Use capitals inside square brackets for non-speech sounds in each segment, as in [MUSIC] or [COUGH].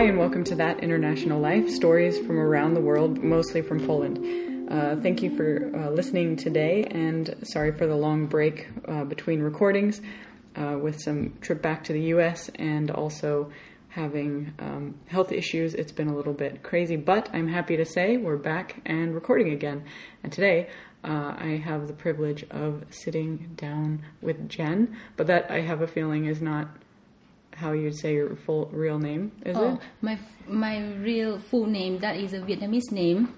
Hi, and welcome to That International Life stories from around the world, mostly from Poland. Uh, thank you for uh, listening today, and sorry for the long break uh, between recordings uh, with some trip back to the US and also having um, health issues. It's been a little bit crazy, but I'm happy to say we're back and recording again. And today, uh, I have the privilege of sitting down with Jen, but that I have a feeling is not how you'd say your full real name, is oh, it? my my real full name that is a Vietnamese name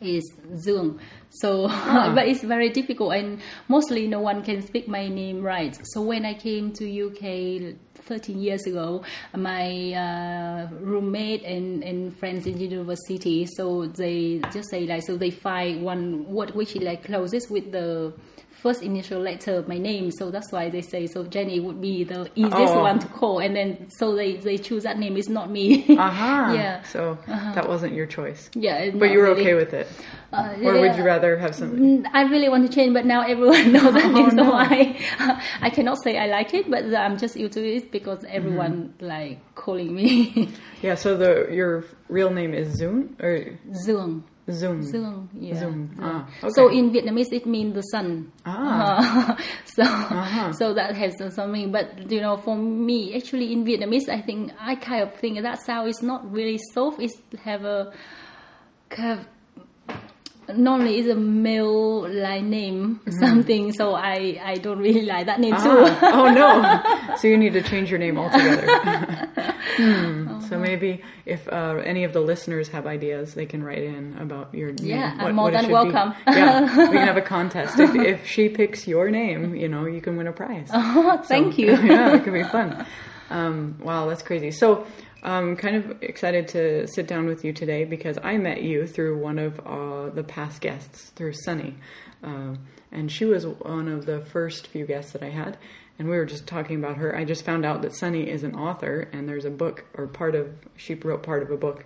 is Dương. So, [LAUGHS] but it's very difficult, and mostly no one can speak my name right. So when I came to UK 13 years ago, my uh, roommate and, and friends in university, so they just say like, so they find one word which is like closest with the first initial letter of my name. So that's why they say so Jenny would be the easiest Oh. one to call, and then so they they choose that name. It's not me. Aha. [LAUGHS] Yeah. So that wasn't your choice. yeah, But you were really. okay with it? Uh, Or would you rather have some? Mm, I really want to change, but now everyone [LAUGHS] knows that Oh, name, so no. I [LAUGHS] I cannot say I like it, but I'm just used to it because everyone Mm-hmm. like calling me Yeah, so the your real name is Zoon or Dương. Zoom? Yeah. Zoom. Ah, So in Vietnamese, it means the sun. Ah. Uh, [LAUGHS] so Uh-huh. so that has something. But you know, for me, actually in Vietnamese, I think I kind of think that sound is not really soft. It have a kind of normally it's a male like name something. So I I don't really like that name too. Mm-hmm. [LAUGHS] Ah. oh no! So you need to change your name altogether. [LAUGHS] hmm. So maybe if uh, any of the listeners have ideas, they can write in about your name. Yeah, I'm what- more than should be. welcome. yeah, we can have a [LAUGHS] contest. If, if she picks your name, you know, you can win a prize. Oh, thank So, you. yeah, it could be fun. Um, wow, that's crazy. So, I'm kind of excited to sit down with you today because I met you through one of uh, the past guests, through Sunny. Uh, and she was one of the first few guests that I had. And we were just talking about her. I just found out that Sunny is an author, and there's a book, or part of, she wrote part of a book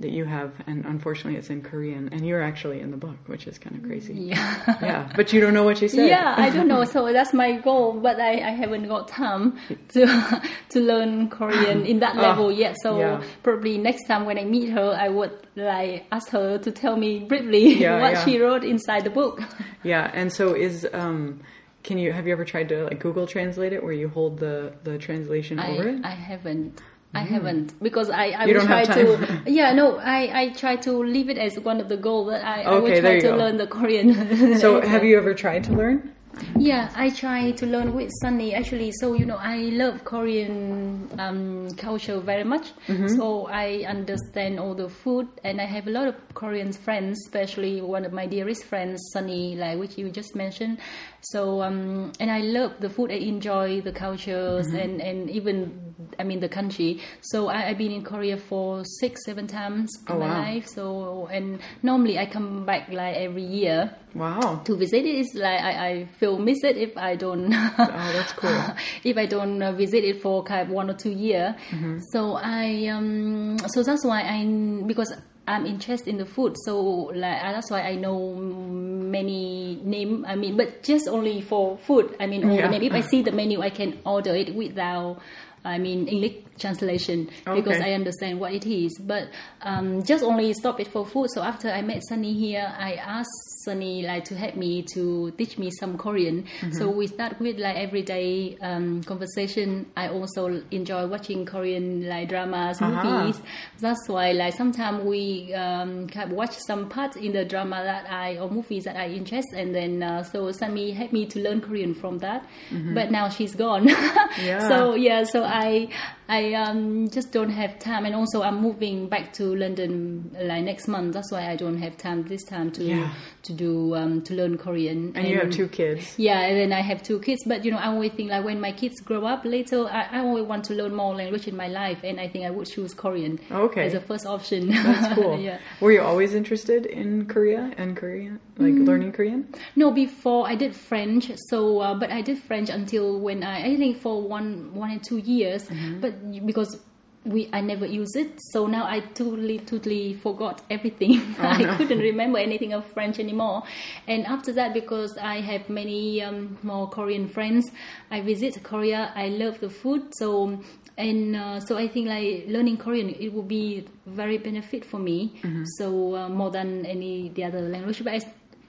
that you have, and unfortunately it's in Korean. And you're actually in the book, which is kind of crazy. Yeah. Yeah, but you don't know what she said. Yeah, I don't know. So that's my goal, but I, I haven't got time to to learn Korean in that [LAUGHS] Ah, level yet. So yeah. probably next time when I meet her, I would like ask her to tell me briefly Yeah, [LAUGHS] what yeah. she wrote inside the book. Yeah, and so is um can you have you ever tried to like Google translate it where you hold the the translation over it? I haven't. I haven't because I, I You try to [LAUGHS] yeah no I, I try to leave it as one of the goals that I, I will try to go. learn the Korean. [LAUGHS] so have you ever tried to learn? Yeah, I try to learn with Sunny actually. So you know, I love Korean um, culture very much. So I understand all the food, and I have a lot of Korean friends, especially one of my dearest friends, Sunny, like which you just mentioned. So um, and I love the food. I enjoy the cultures and and even I mean the country. So I, I've been in Korea for six, seven times in Oh, my wow. life. So and normally I come back like every year Wow. to visit it is like I, I feel miss it if I don't [LAUGHS] Oh, that's cool. [LAUGHS] if I don't uh, visit it for kind of one or two year. Mm-hmm. So I um so that's why I because I'm interested in the food. So like that's why I know many name. I mean, but just only for food. I mean, Yeah. the name. If I see the menu, I can order it without. I mean English translation because I understand what it is. But um, just only stop it for food. So after I met Sunny here, I asked Sunny like to help me to teach me some Korean. So we start with like everyday um, conversation. I also enjoy watching Korean like dramas, Aha. movies. That's why like sometimes we um, watch some parts in the drama that I or movies that I interest, and then uh, so Sunny helped me to learn Korean from that. But now she's gone. [LAUGHS] Yeah. So yeah, so I I um, just don't have time, and also I'm moving back to London like next month. That's why I don't have time this time to Yeah. to do um, to learn Korean. And you have two kids. Yeah, and then I have two kids, but you know, I always think like when my kids grow up later, I, I always want to learn more language in my life, and I think I would choose Korean Okay. as a first option. That's cool. [LAUGHS] yeah. Were you always interested in Korea and Korean, like Mm. learning Korean? No, before I did French. So, uh, but I did French until when I, I think for one, one and two years. But because we, I never use it. So now I totally, totally forgot everything. [LAUGHS] I couldn't remember anything of French anymore. And after that, because I have many um, more Korean friends, I visit Korea. I love the food. So and uh, so I think like learning Korean it would be very benefit for me. So uh, more than any the other language, but I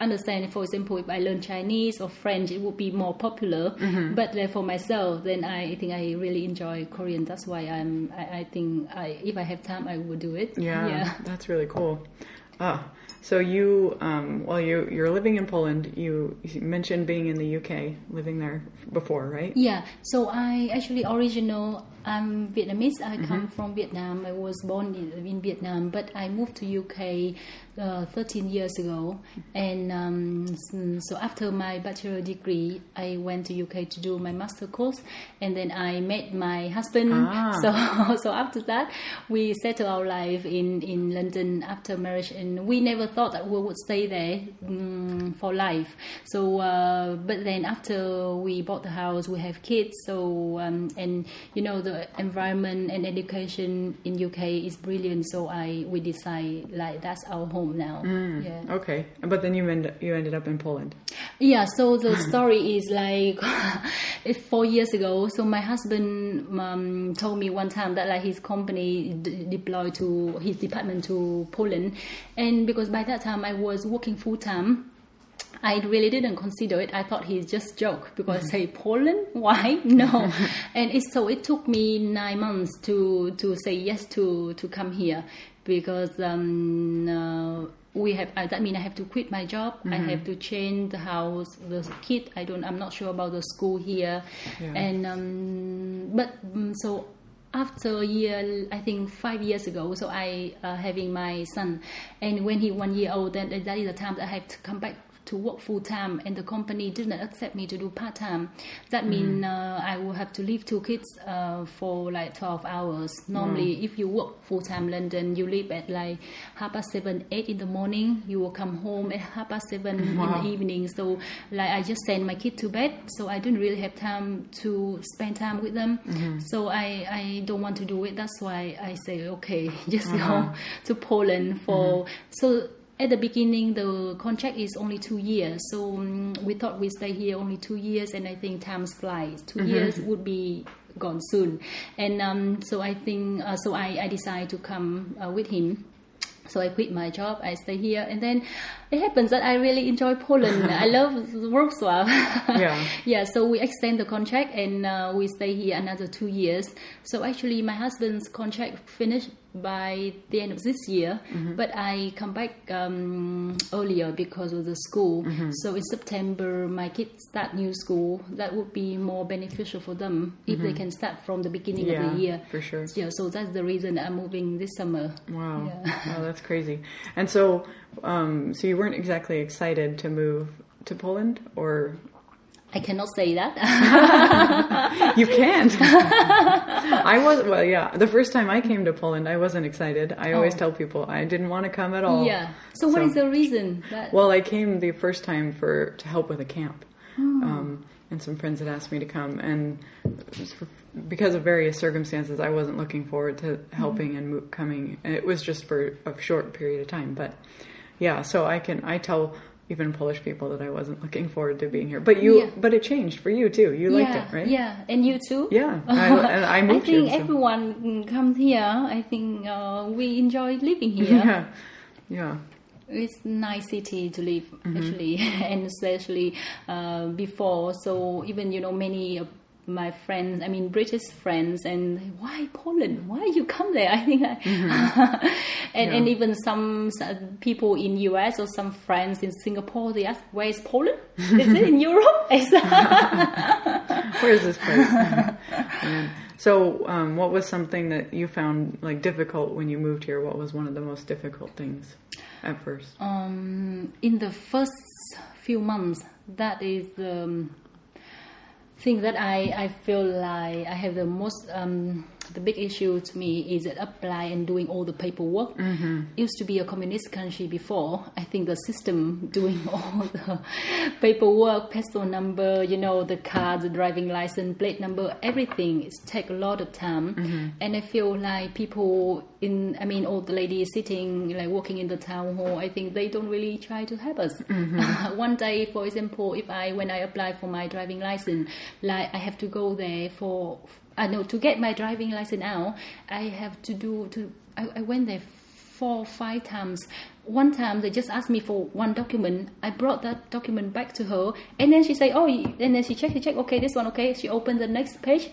understand. For example, if I learn Chinese or French, it would be more popular. But uh, for myself, then I think I really enjoy Korean. That's why I'm. I, I think I, if I have time, I will do it. Yeah, Yeah. that's really cool. Ah, so you, um, well, you you're living in Poland. You, you mentioned being in the UK, living there before, right? Yeah, so I actually original. I'm Vietnamese. I Mm-hmm. come from Vietnam. I was born in, in Vietnam, but I moved to UK uh, 13 years ago. And um, so after my bachelor degree, I went to UK to do my master course, and then I met my husband. Ah. [LAUGHS] So so after that, we settled our life in in London after marriage, and we never thought that we would stay there mm, for life. So, uh, but then after we bought the house, we have kids. So, um, and you know the environment and education in UK is brilliant. So I we decide like that's our home now. Yeah. Okay, but then you end, you ended up in Poland. Yeah, so the [CLEARS THROAT] story is like [LAUGHS] it's four years ago. So my husband um, told me one time that like his company d- deployed to his department to Poland, and because by that time I was working full time. I really didn't consider it. I thought he just joke because I say Poland, [LAUGHS] why? No, [LAUGHS] and it's so it took me nine months to to say yes to to come here because um, uh, we have uh, that means I have to quit my job. I have to change the house, the kid. I don't. I'm not sure about the school here, Yeah. and um, but um, so after a year, I think five years ago, so I uh, having my son, and when he one year old, then that is the time that I have to come back to work full time, and the company didn't accept me to do part time. That means mm-hmm. uh, I will have to leave two kids uh, for like twelve hours. Mm. Normally, if you work full time London, you leave at like half past seven, eight in the morning. You will come home at half past seven Wow. in the evening. So like I just send my kid to bed, so I didn't really have time to spend time with them. Mm-hmm. So I I don't want to do it. That's why I say okay, [LAUGHS] just go uh-huh. to Poland for mm-hmm. so. At the beginning, the contract is only two years, so um, we thought we stay here only two years, and I think time flies. 2 years would be gone soon, and um, so I think uh, so. I, I decided to come uh, with him. So I quit my job. I stay here, and then it happens that I really enjoy Poland. [LAUGHS] I love Wrocław. Yeah. [LAUGHS] yeah. So we extend the contract, and uh, we stay here another two years. So actually, my husband's contract finished by the end of this year, but I come back um, earlier because of the school. So in September, my kids start new school. That would be more beneficial for them if they can start from the beginning of the year. for sure. Yeah. So that's the reason I'm moving this summer. Wow, Yeah. wow, [LAUGHS] that's crazy. And so, um, so you weren't exactly excited to move to Poland, or I cannot say that. [LAUGHS] you can't. [LAUGHS] I was well, yeah. The first time I came to Poland, I wasn't excited. I always Oh. tell people I didn't want to come at all. yeah. So what So- is the reason? That, Well, I came the first time for to help with a camp, Hmm. um, and some friends had asked me to come, and for, because of various circumstances, I wasn't looking forward to helping and mo- coming. And it was just for a short period of time, but yeah. So I can I tell even Polish people that I wasn't looking forward to being here, but you Yeah. but it changed for you too. You liked yeah, it, right? Yeah, and you too. Yeah, [LAUGHS] I, and I moved I think here. so- everyone mm, comes here. I think uh, we enjoy living here. [LAUGHS] Yeah, yeah. It's nice city to live Mm-hmm. actually, [LAUGHS] and especially uh, before. So even you know many of my friends, I mean British friends, and why Poland? Why you come there? [LAUGHS] I think, I- [LAUGHS] and and even some s- people in US or some friends in Singapore, they ask, "Where is Poland? [LAUGHS] Is it in Europe?" Where is this place? Man. So, um, what was something that you found like difficult when you moved here? What was one of the most difficult things at first? um, in the first few months, that is um, thing that I, I feel like I have the most um, the big issue to me is that apply and doing all the paperwork. Mm-hmm. Used to be a communist country before. I think the system doing [LAUGHS] all the paperwork, passport number, you know, the card, the driving license, plate number, everything. It take a lot of time, and I feel like people in, I mean, all the ladies sitting like walking in the town hall. I think they don't really try to help us. [LAUGHS] One day, for example, if I when I apply for my driving license, like I have to go there for Uh, I know to get my driving license now. I have to do to I, I went there four five times. One time they just asked me for one document. I brought that document back to her, and then she say, "Oh," and then she check, she check. Okay, this one, okay. She opened the next page,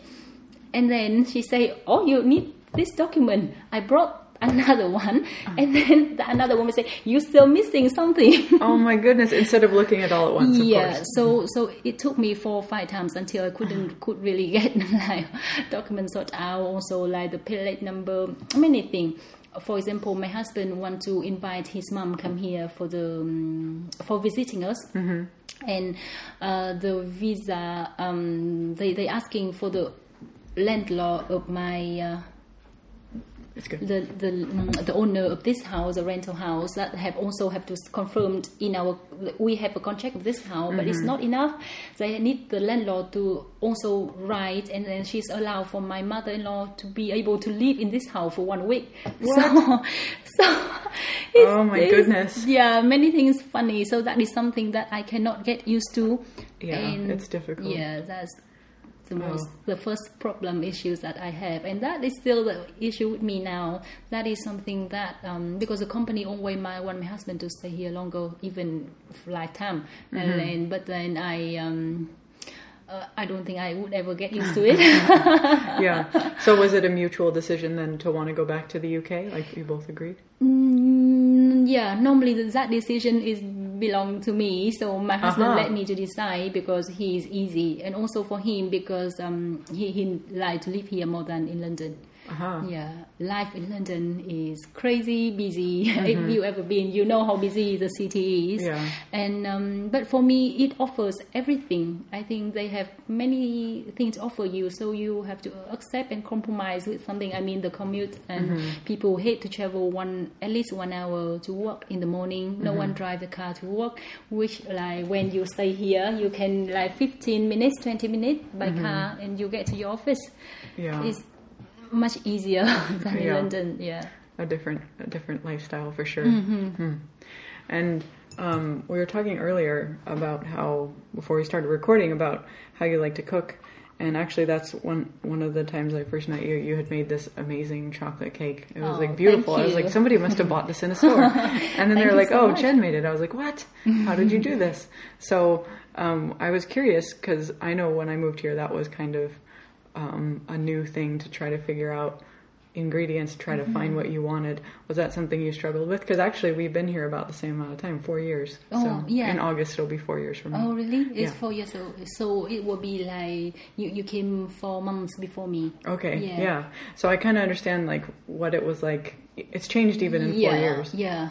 and then she say, "Oh, you need this document." I brought another one, and then the, another woman say, "You're still missing something." [LAUGHS] oh my goodness! Instead of looking at all at once, yeah. So so it took me four or five times until I couldn't could really [LAUGHS] get like documents sorted out. Also like the plate number, many things for example, my husband want to invite his mom come here for the um, for visiting us, mm-hmm. and uh, the visa um, they they asking for the landlord of my. Uh, the the mm, the owner of this house, a rental house, that have also have to confirm in our we have a contract with this house, mm-hmm. but it's mm-hmm. not enough. They need the landlord to also write, and then she's allowed for my mother-in-law to be able to live in this house for one week. [LAUGHS] What? So, [LAUGHS] so oh my goodness, yeah, many things funny. So that is something that I cannot get used to. Yeah, and it's difficult. Yeah, that's the most the first problem issues that I have, and that is still the issue with me now. That is something that um, because the company always my want my husband to stay here longer, even lifetime, mm-hmm. and then but then I. Um, uh, I don't think I would ever get used to it. [LAUGHS] yeah. So was it a mutual decision then to want to go back to the UK? Like you both agreed? Mm, yeah. Normally that decision is belong to me. So my husband uh-huh. let me to decide because he is easy, and also for him because um, he he like to live here more than in London. Uh-huh. Yeah, life in London is crazy busy. [LAUGHS] Mm-hmm. if you ever been, you know how busy the city is. Yeah. And um, but for me, it offers everything. I think they have many things to offer you, so you have to accept and compromise with something. I mean, the commute and mm-hmm. people hate to travel one at least one hour to work in the morning. No mm-hmm. one drive the car to work. Which like when you stay here, you can like 15 minutes, 20 minutes by mm-hmm. car, and you get to your office. Yeah. It's, much easier [LAUGHS] than in London. Yeah, a different a different lifestyle for sure. Mm-hmm. Hmm. And um, we were talking earlier about how before we started recording about how you like to cook. And actually, that's one one of the times I first met you. You had made this amazing chocolate cake. It was oh, like beautiful. I was like, somebody must have bought this in a store. [LAUGHS] And then they're like, so "Oh, much. Jen made it." I was like, "What? How did you do this?" So um, I was curious because I know when I moved here, that was kind of um, a new thing to try to figure out ingredients try mm-hmm. to find what you wanted. Was that something you struggled with? Because actually we've been here about the same amount of time four years. Oh so yeah. in august it'll be four years from now. Oh really? It's yeah. four years so, so it will be like you, you came four months before me. Okay yeah, yeah. so i kind of understand like what it was like. It's changed even in yeah, four years. yeah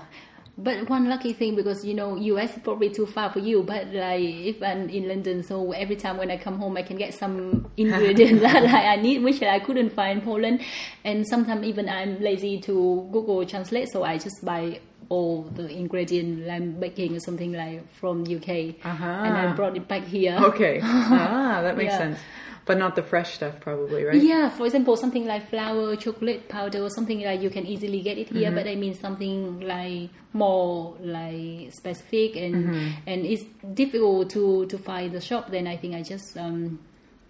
but one lucky thing because you know US is probably too far for you. But like if I'm in London, so every time when I come home, I can get some [LAUGHS] ingredients [LAUGHS] that like, I need, which I couldn't find in Poland. And sometimes even I'm lazy to Google Translate, so I just buy all the ingredients I'm baking or something like from UK, uh-huh. and I brought it back here. Okay, [LAUGHS] ah, that makes yeah. sense. But not the fresh stuff, probably, right? Yeah, for example, something like flour, chocolate powder, or something like you can easily get it here. Mm-hmm. But I mean something like more like specific, and mm-hmm. and it's difficult to to find the shop. Then I think I just um,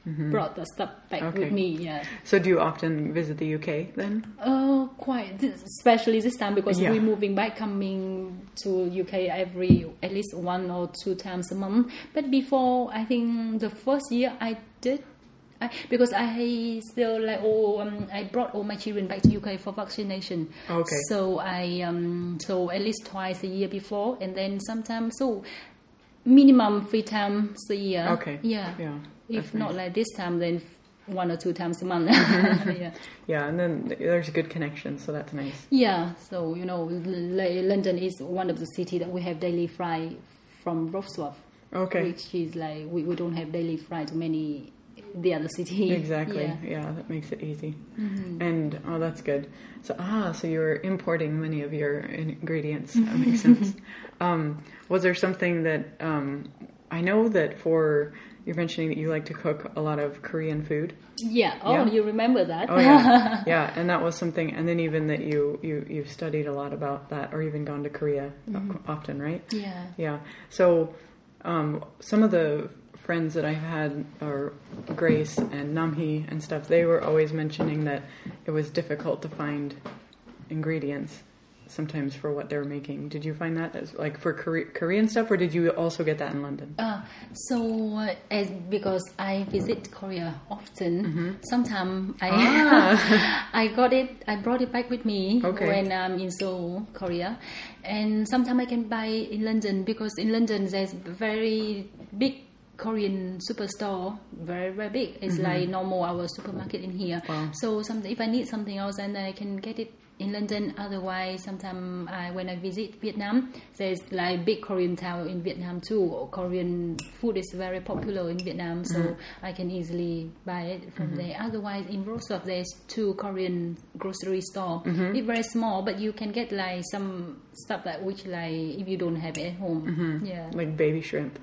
Mm-hmm. brought the stuff back okay. with me. Yeah. So do you often visit the UK then? Oh, uh, quite. Especially this time because yeah. we're moving back, coming to UK every at least one or two times a month. But before, I think the first year I did I, because I still like oh um, I brought all my children back to UK for vaccination. Okay. So I um so at least twice a year before, and then sometimes so minimum three times a year. Okay. Yeah. Yeah. If not nice. like this time, then one or two times a month. [LAUGHS] [LAUGHS] yeah. Yeah, and then there's a good connection, so that's nice. Yeah. So you know, London is one of the city that we have daily flight from Wrocław. Okay. Which is like we, we don't have daily flight to many the other city. [LAUGHS] Exactly. Yeah, yeah that makes it easy. Mm-hmm. And oh, that's good. So ah, so you were importing many of your ingredients. That [LAUGHS] makes sense. Um, was there something that um, I know that for you're mentioning that you like to cook a lot of Korean food. Yeah. Oh, yeah. you remember that? Oh yeah. [LAUGHS] yeah, and that was something. And then even that you you you've studied a lot about that, or even gone to Korea mm-hmm. often, right? Yeah. Yeah. So um, some of the friends that I've had, or Grace and Namhi and stuff, they were always mentioning that it was difficult to find ingredients sometimes for what they were making. Did you find that as like for Kore- Korean stuff, or did you also get that in London? Uh, so uh, as because I visit Korea often, sometimes I Ah. [LAUGHS] I got it. I brought it back with me Okay. when I'm in Seoul, Korea, and sometimes I can buy in London because in London there's very big Korean superstore, very very big. It's mm-hmm. like normal our supermarket in here. Wow. So some if I need something else, and I can get it in London. Otherwise, sometimes I, when I visit Vietnam, there's like big Korean town in Vietnam too. Korean food is very popular in Vietnam, so mm-hmm. I can easily buy it from mm-hmm. there. Otherwise, in Wrocław, there's two Korean grocery store. It's very small, but you can get like some stuff that which like if you don't have it at home. Yeah. Like baby shrimp.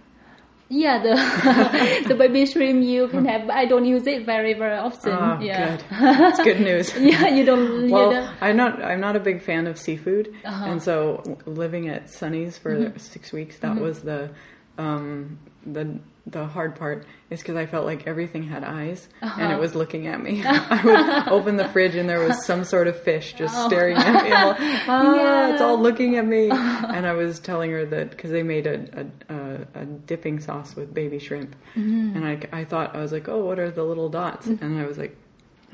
Yeah, the [LAUGHS] the baby shrimp you can have, but I don't use it very very often. Oh, yeah. good. [LAUGHS] That's good news. [LAUGHS] yeah, you don't. Well, you don't. I'm not. I'm not a big fan of seafood, Uh-huh. and so living at Sunny's for Mm-hmm. six weeks, that was the um, the the hard part. Is because I felt like everything had eyes, and Uh-huh. it was looking at me. [LAUGHS] I would open the fridge, and there was some sort of fish just staring at me. I'm ah, [LAUGHS] Oh. Yeah. it's all looking at me. [LAUGHS] And I was telling her that because they made a, a, a, dipping sauce with baby shrimp, Mm-hmm. and I, I thought I was like, oh, what are the little dots? Mm. And I was like,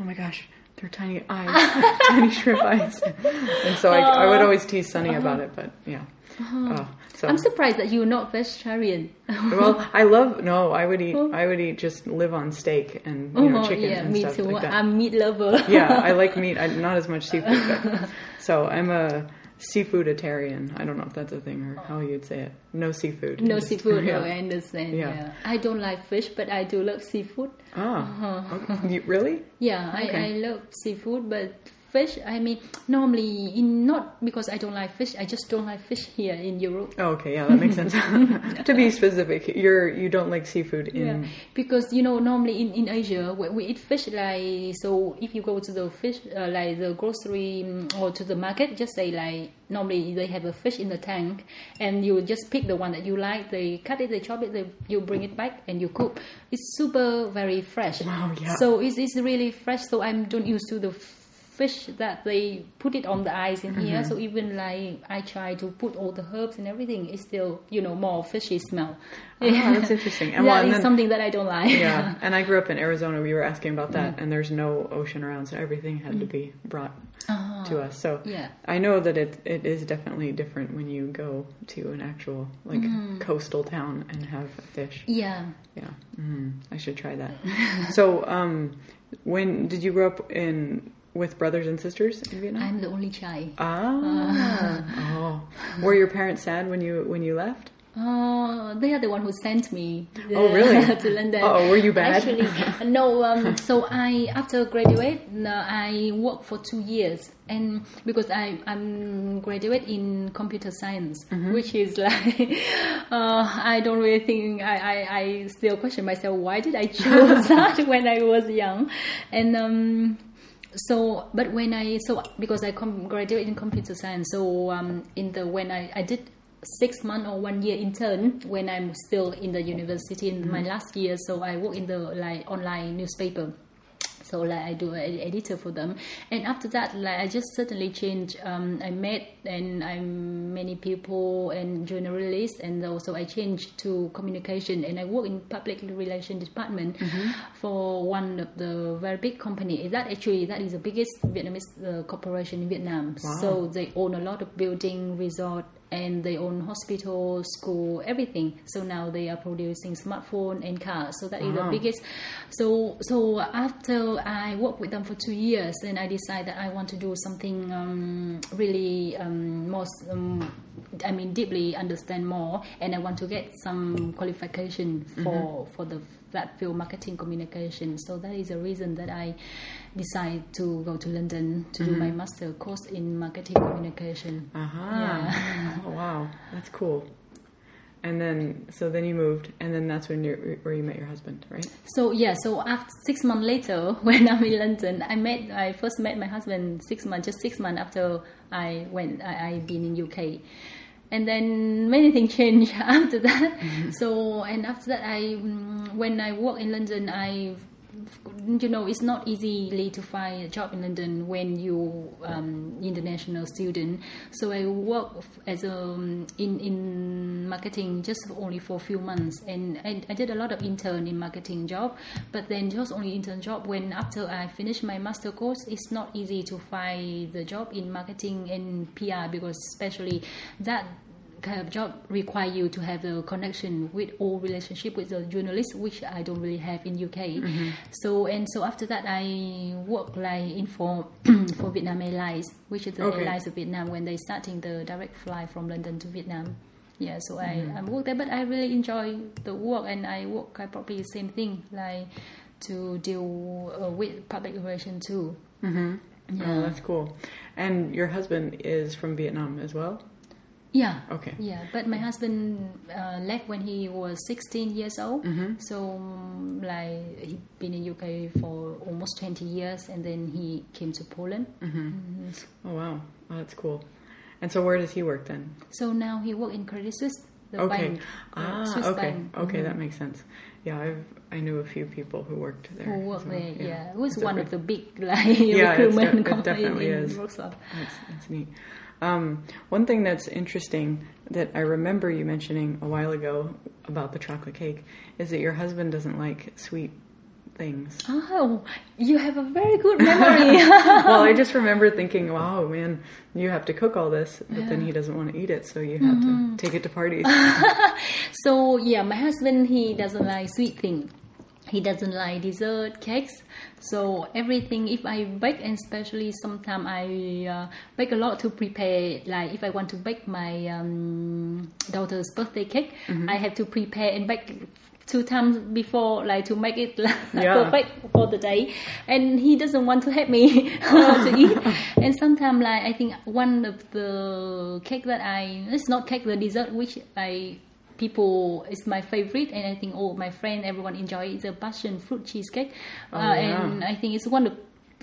oh my gosh, they're tiny eyes, tiny shrimp eyes. And so I, I would always tease Sunny about it, but yeah. Oh, so I'm surprised that you're not vegetarian. [LAUGHS] well, I love no. I would eat. I would eat just live on steak and you know Oh, chicken yeah, and me stuff too. like that. I'm meat lover. [LAUGHS] yeah, I like [LAUGHS] meat. I, not as much seafood, but so I'm a seafooditarian. I don't know if that's a thing or how you'd say it. No seafood. No Just- seafood. Yeah. No, I understand. Yeah. Yeah. I don't like fish, but I do love seafood. Ah, okay. You- really? Yeah, I, I love seafood, but fish. I mean, normally in not because I don't like fish. I just don't like fish here in Europe. Oh, okay, yeah, that makes sense. [LAUGHS] to be specific, you're you don't like seafood in. Yeah, because you know normally in, in Asia we, we eat fish like so. If you go to the fish uh, like the grocery mm, or to the market, just say like normally they have a fish in the tank, and you just pick the one that you like. They cut it, they chop it, they, you bring it back and you cook. It's super very fresh. Wow, yeah. So it's, it's really fresh. So I'm don't used to the fish that they put it on the ice in Mm-hmm. here. So even like I try to put all the herbs and everything, it's still you know more fishy smell. Yeah, that's [LAUGHS] interesting. And that well, and is then- something that I don't like. yeah, and I grew up in Arizona. We were asking about that, and there's no ocean around, so everything had to be brought to us. So Yeah. I know that it it is definitely different when you go to an actual like coastal town and have fish. Yeah. Yeah, mm, I should try that. so, um, when did you grow up in with brothers and sisters in Vietnam? I'm the only child. ah, [LAUGHS] oh, were your parents sad when you when you left? Uh, they are the one who sent me the- Oh, really? [LAUGHS] to London. Uh-oh, were you bad? Actually, [LAUGHS] no. Um, so I, after graduate, I worked for two years, and because I I'm graduate in computer science, Mm-hmm. which is like, uh, I don't really think I, I, I still question myself why did I choose that when I was young, and um, so but when I so because I com- graduated in computer science, so um, in the when I I did six month or one year intern when I'm still in the university in my last year. So I work in the like online newspaper. So like I do an editor for them, and after that, like I just suddenly changed. Um, I met and I'm many people and journalists, and also I changed to communication, and I work in public relation department for one of the very big company. Is That actually that is the biggest Vietnamese uh, corporation in Vietnam. Wow. So they own a lot of building, resort, and they own hospital, school, everything. So now they are producing smartphone and cars. So that is the biggest. So so after I worked with them for two years, then I decided that I want to do something um, really um, more. Um, I mean, deeply understand more, and I want to get some qualification for for the that field, marketing communication. So that is the reason that I decided to go to London to do my mm-hmm. master course in marketing communication. Uh-huh. Aha. [LAUGHS] Oh, wow, that's cool. And then, so then you moved, and then that's when you where you met your husband, right? So yeah, so after six months later, [LAUGHS] when I'm in London, I met I first met my husband six months, just six months after I went I, I been in UK, and then many things changed [LAUGHS] after that. So and after that, I mm, when I work in London, I you know it's not easily to find a job in London when you um, international student. So I work as a um, in in marketing just only for a few months, and I, I did a lot of intern in marketing job. But then just only intern job when after I finished my master course, it's not easy to find the job in marketing and PR because especially that job require you to have the connection with all relationship with the journalist, which I don't really have in UK. So and so after that, I work like in for [CLEARS THROAT] for Vietnam Airlines, which is the Okay. airlines of Vietnam when they starting the direct flight from London to Vietnam. Yeah, so I I work there, but I really enjoy the work, and I work I probably the same thing like to deal uh, with public relation too. Mm-hmm. Yeah. Oh, that's cool. And your husband is from Vietnam as well. Yeah. Okay. Yeah, but my husband uh, left when he was 16 years old. Mm-hmm. So, um, like, he been in UK for almost 20 years, and then he came to Poland. Mm-hmm. Oh wow, oh, that's cool. And so where does he work then? So now he work in Credit Suisse, the okay. bank, ah, Swiss okay. bank. Okay, that makes sense. Yeah, I've I knew a few people who worked there. Who as work well. there? Yeah, it was It's one of the big [LAUGHS] like Yeah, recruitment companies in is. Wrocław. That's, that's neat. Um, one thing that's interesting that I remember you mentioning a while ago about the chocolate cake is that your husband doesn't like sweet things. Oh, you have a very good [LAUGHS] memory. well, I just remember thinking, wow, man, you have to cook all this, but then he doesn't want to eat it, so you have Mm-hmm. to take it to parties. [LAUGHS] So yeah, my husband he doesn't like sweet thing. He doesn't like dessert cakes. So everything, if I bake, and especially sometimes I uh, bake a lot to prepare. Like if I want to bake my um, daughter's birthday cake, I have to prepare and bake two times before, like to make it [LAUGHS] like, Yeah. perfect for the day. And he doesn't want to help me [LAUGHS] to eat. [LAUGHS] And sometimes, like I think one of the cake that I it's not cake, the dessert which I people is my favorite and I think all my friend everyone enjoy it. is a passion fruit cheesecake Oh, uh, yeah. and I think it's one of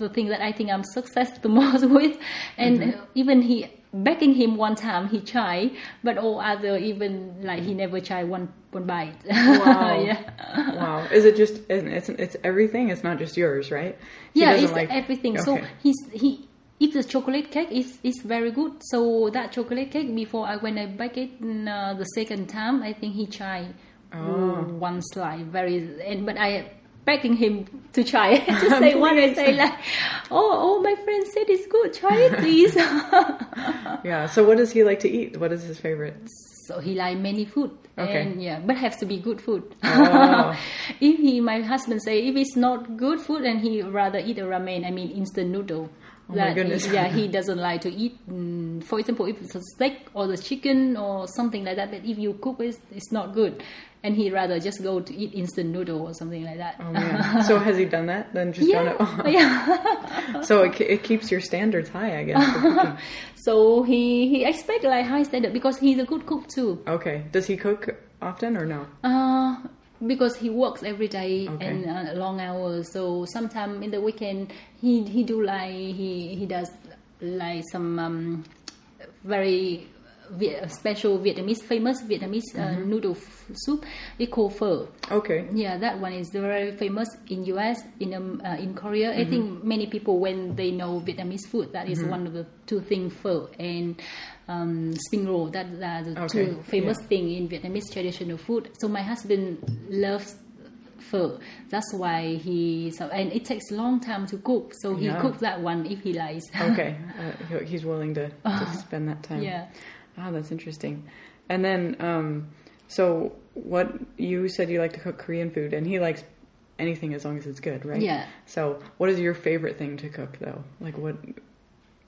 the thing that I think I'm success the [LAUGHS] most with and Mm-hmm. even he begging him one time he tried but all other even like he never tried one one bite [LAUGHS] Wow. yeah wow. Is it just, it's, it's everything? It's not just yours, right? He yeah, it's like- everything. So he's he if the chocolate cake is is very good. So that chocolate cake before I when I bake it uh, the second time, I think he tried Oh. one slice very and but I begging him to try it [LAUGHS] to say [LAUGHS] one and say like oh oh my friend said it's good try it please [LAUGHS] Yeah. So what does he like to eat? What is his favorite? so he like many food Okay. and yeah but has to be good food Oh. if he my husband say if it's not good food and he rather eat a ramen i mean instant noodle Oh my that goodness. He, yeah he [LAUGHS] doesn't like to eat mm, for example if it's a steak or the chicken or something like that but if you cook it it's not good and he rather just go to eat instant noodle or something like that Oh man. so has he done that? Then just yeah, done it. yeah. [LAUGHS] so it, it keeps your standards high, I guess. [LAUGHS] so he he expect like high standard because he's a good cook too Okay. Does he cook often or no? Uh, because he works every day Okay. and uh, long hours. So sometime in the weekend, he he do like he he does like some um, very special Vietnamese famous Vietnamese uh, Mm-hmm. noodle f- soup. It called pho. Okay. Yeah, that one is very famous in US, in um, uh, in Korea. I Mm-hmm. think many people when they know Vietnamese food, that is one of the two things pho and um, spring roll. That are the Okay, two famous yeah. thing in Vietnamese traditional food. So my husband loves pho. That's why he so and it takes a long time to cook. So he Yeah. cooks that one if he likes. [LAUGHS] Okay. Uh, he's willing to, to spend that time. yeah. Ah, that's interesting. And then, um, so what you said you like to cook Korean food, and he likes anything as long as it's good, right? Yeah. So, what is your favorite thing to cook, though? Like, what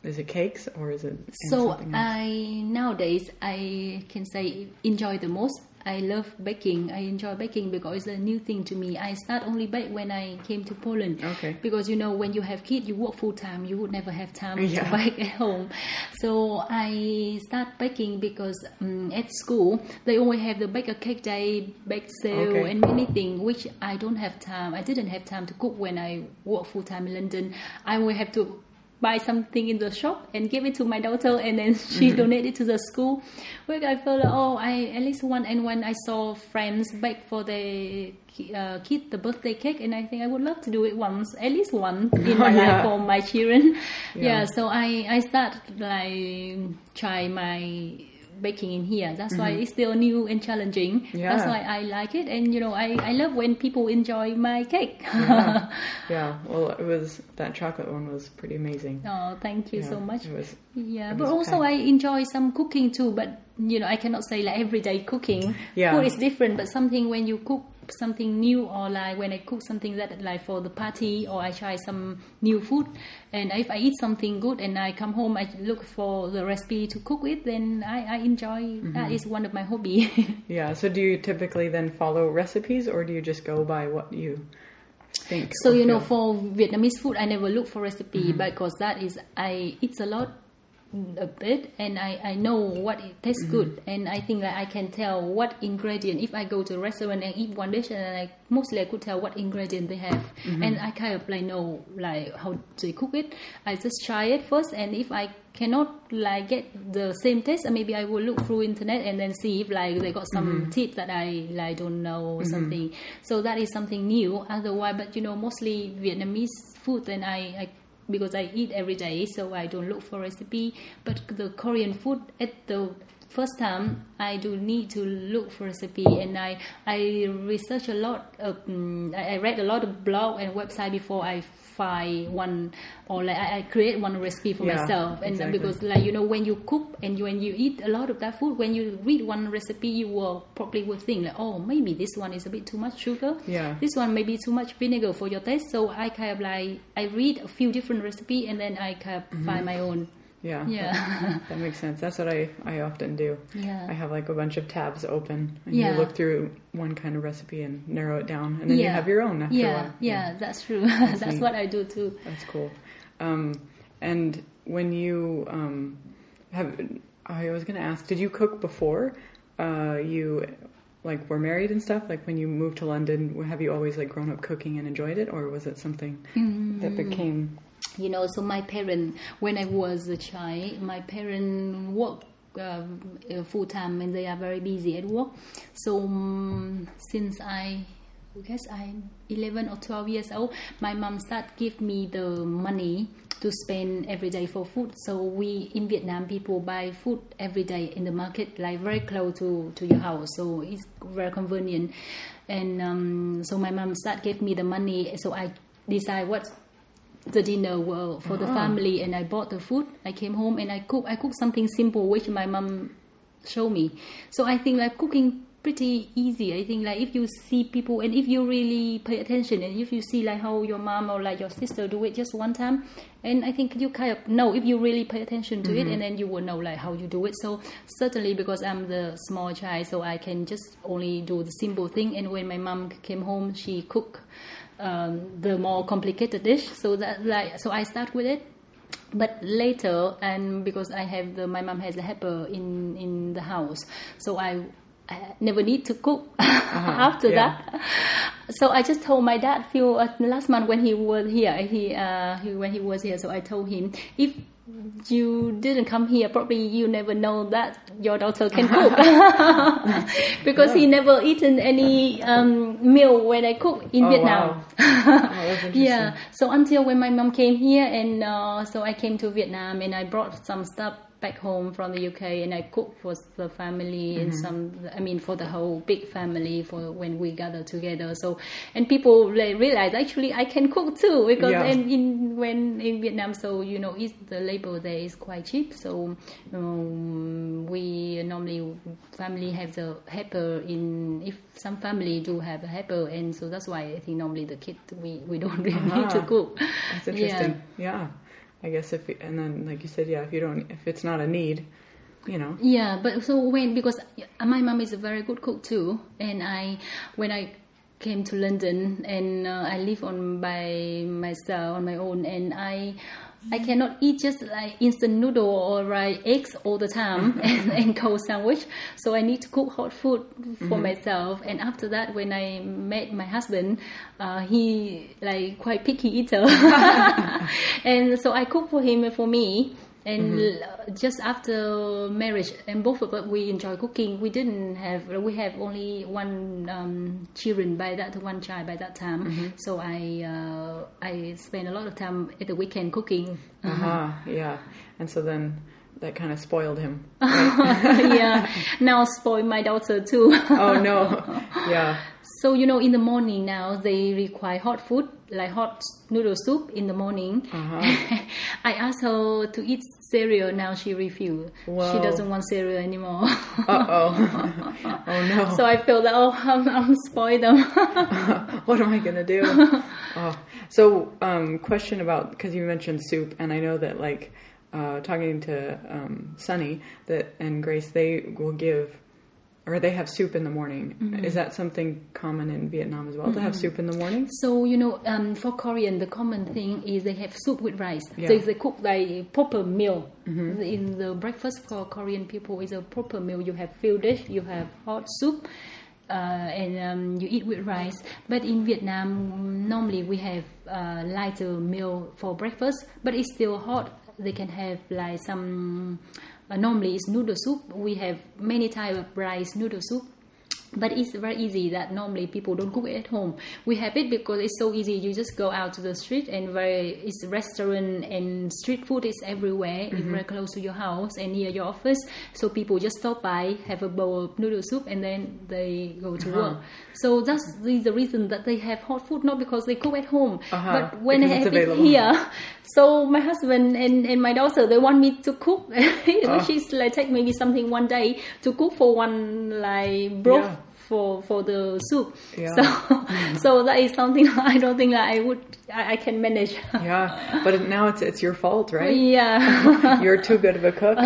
is it? Cakes or is it? So? I nowadays I can say enjoy the most. I love baking. I enjoy baking because it's a new thing to me. I start only bake when I came to Poland. Okay. Because you know when you have kids, you work full time. You would never have time Yeah. [LAUGHS] to bake at home. So I start baking because um, at school they always have the bake a cake day, bake sale, Okay. and many things which I don't have time. I didn't have time to cook when I work full time in London. I will have to buy something in the shop and give it to my daughter, and then [LAUGHS] she Mm-hmm. donated to the school. Where I felt, oh, I at least want. And when I saw friends bake for the uh, kid the birthday cake, and I think I would love to do it once, at least once [LAUGHS] in my yeah. life for my children. Yeah. Yeah. so I I start like try my baking in here. That's why it's still new and challenging. Mm-hmm. Yeah. That's why I like it, and you know I I love when people enjoy my cake. Yeah. [LAUGHS] yeah. Well, it was that chocolate one was pretty amazing. oh, thank you Yeah, so much. It was. Yeah, but also. I enjoy some cooking too. But you know, I cannot say like everyday cooking. Yeah. Food is different, but something when you cook something new or like when I cook something that like for the party or I try some new food and if I eat something good and I come home I look for the recipe to cook with then I, I enjoy Mm-hmm. that is one of my hobby. [LAUGHS] Yeah. So, do you typically then follow recipes, or do you just go by what you think? So you know, for Vietnamese food, I never look for recipe Mm-hmm. because that is I eat a lot a bit and I, I know what it tastes Mm-hmm. good and I think that I can tell what ingredient if I go to a restaurant and eat one dish and I mostly I could tell what ingredient they have Mm-hmm. and I kind of like know like how to cook it I just try it first and if I cannot like get the same taste uh, maybe I will look through internet and then see if like they got some Mm-hmm. tips that I like don't know or something so that is something new otherwise but you know mostly Vietnamese food and I, I because I eat every day, so I don't look for recipe. But the Korean food at the first time, I do need to look for recipe, and I I research a lot. Of, um, I read a lot of blog and website before I find one or like I, I create one recipe for Yeah, myself. And exactly. because like you know when you cook and you, when you eat a lot of that food, when you read one recipe, you will probably will think like, oh, maybe this one is a bit too much sugar Yeah. this one may be too much vinegar for your taste so i kind of like i read a few different recipe and then i kind of find my own Yeah. Yeah. That, [LAUGHS] that makes sense. That's what I, I often do. Yeah. I have like a bunch of tabs open and Yeah. you look through one kind of recipe and narrow it down and then you have your own after a yeah while. yeah that's true [LAUGHS] that's neat. what i do too That's cool. Um, and when you um, have, I was going to ask, did you cook before uh, you like were married and stuff? Like when you moved to London, have you always like grown up cooking and enjoyed it, or was it something that became? You know so my parent when i was a child my parent work um, uh, full time and they are very busy at work so um, since i I guess I'm 11 or 12 years old. My mom start give me the money to spend every day for food. So we in Vietnam people buy food every day in the market, like very close to, to your house. So it's very convenient. And um, so my mom start give me the money. So I decide what the dinner well for the Ah. family and I bought the food. I came home and I cook I cook something simple which my mom showed me. So I think like cooking pretty easy. I think like if you see people and if you really pay attention and if you see like how your mom or like your sister do it just one time and I think you kind of know if you really pay attention to it and then you will know like how you do it. So certainly because I'm the small child so I can just only do the simple thing and when my mom came home she cook um, the more complicated dish. So that like so I start with it. But later, and because I have the my mom has a helper in in the house, so I, I never need to cook [LAUGHS] after yeah. that. So I just told my dad few uh, last month when he was here. He, uh, he when he was here, so I told him if you didn't come here, probably you never know that your daughter can [LAUGHS] cook [LAUGHS] because he never eaten any um, meal when I cook in Oh, Vietnam. wow. [LAUGHS] Oh, yeah. So until when my mom came here, and uh, so I came to Vietnam, and I brought some stuff back home from the UK, and I cooked for the family and Mm-hmm. some. I mean, for the whole big family for when we gather together. So and people realize actually I can cook too because Yeah. and in when in Vietnam, so you know, it's, the labor there is quite cheap. So um, we normally family have the helper in if some family do have a helper, and so that's why I think normally the kid we we don't [LAUGHS] really need to cook. That's interesting. Yeah. I guess if and then like you said, yeah, if you don't, if it's not a need, you know. Yeah, but so when because my mom is a very good cook too, and I when I came to London and uh, I live on by myself on my own, and I I cannot eat just like instant noodle or like eggs all the time [LAUGHS] and, and cold sandwich. So I need to cook hot food for myself. And after that, when I met my husband, uh, he like quite picky eater, [LAUGHS] [LAUGHS] and so I cook for him and for me. And l- just after marriage, and both of us we enjoy cooking. We didn't have we have only one um, children by that one child by that time. So I uh, I spend a lot of time at the weekend cooking. Uh-huh. Yeah. And so then that kind of spoiled him. [LAUGHS] yeah, now spoil my daughter too. [LAUGHS] Oh no. [LAUGHS] Yeah. So you know, in the morning now they require hot food like hot noodle soup in the morning. Uh-huh. [LAUGHS] I asked her to eat cereal. Now she refused. She doesn't want cereal anymore. Uh oh. [LAUGHS] oh no. so I feel that oh, I'm, I'm spoiled [LAUGHS] what am I gonna do? oh. So, um, question about because you mentioned soup, and I know that like uh, talking to um, Sunny that and Grace, they will give or they have soup in the morning. Is that something common in Vietnam as well to have soup in the morning? So you know, um, for Korean, the common thing is they have soup with rice. Yeah. They, they cook like proper meal. In the breakfast for Korean people is a proper meal. You have few dish, you have hot soup, uh, and um, you eat with rice. But in Vietnam, normally we have uh, lighter meal for breakfast, but it's still hot. They can have like some. Normally it's noodle soup. We have many type of rice noodle soup. But it's very easy that normally people don't cook it at home. We have it because it's so easy. You just go out to the street and very it's restaurant and street food is everywhere. It's very mm-hmm. close to your house and near your office. So people just stop by, have a bowl of noodle soup, and then they go to uh-huh. work. So that's the, the reason that they have hot food, not because they cook at home, Uh-huh, but when I because it's have it here. So my husband and, and my daughter they want me to cook. [LAUGHS] Oh. She's like take maybe something one day to cook for one like broth Yeah. For for the soup. Yeah. So so that is something [LAUGHS] I don't think that I would I, I can manage. [LAUGHS] Yeah, but now it's it's your fault, right? [LAUGHS] yeah. You're too good of a cook.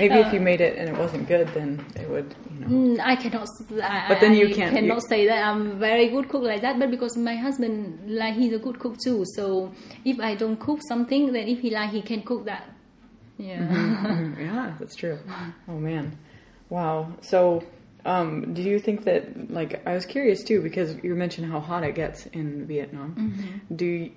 Maybe if you made it and it wasn't good, then it would, you know. Mm, I cannot. I, But then you I can't- cannot you- say that I'm very good cook like that. But because my husband, like, he's a good cook too. So if I don't cook something, then if he like, he can cook that. Yeah. Mm, yeah, that's true. Oh man, wow. So, um, do you think that like I was curious too because you mentioned how hot it gets in Vietnam. Do you,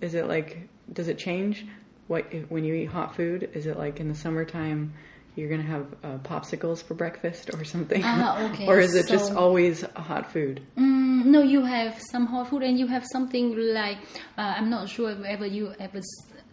is it like does it change what when you eat hot food? Is it like in the summertime? You're gonna have uh, popsicles for breakfast or something, Ah, [LAUGHS] okay. or is it just So- always hot food? Mm, no, you have some hot food, and you have something like uh, I'm not sure if ever you ever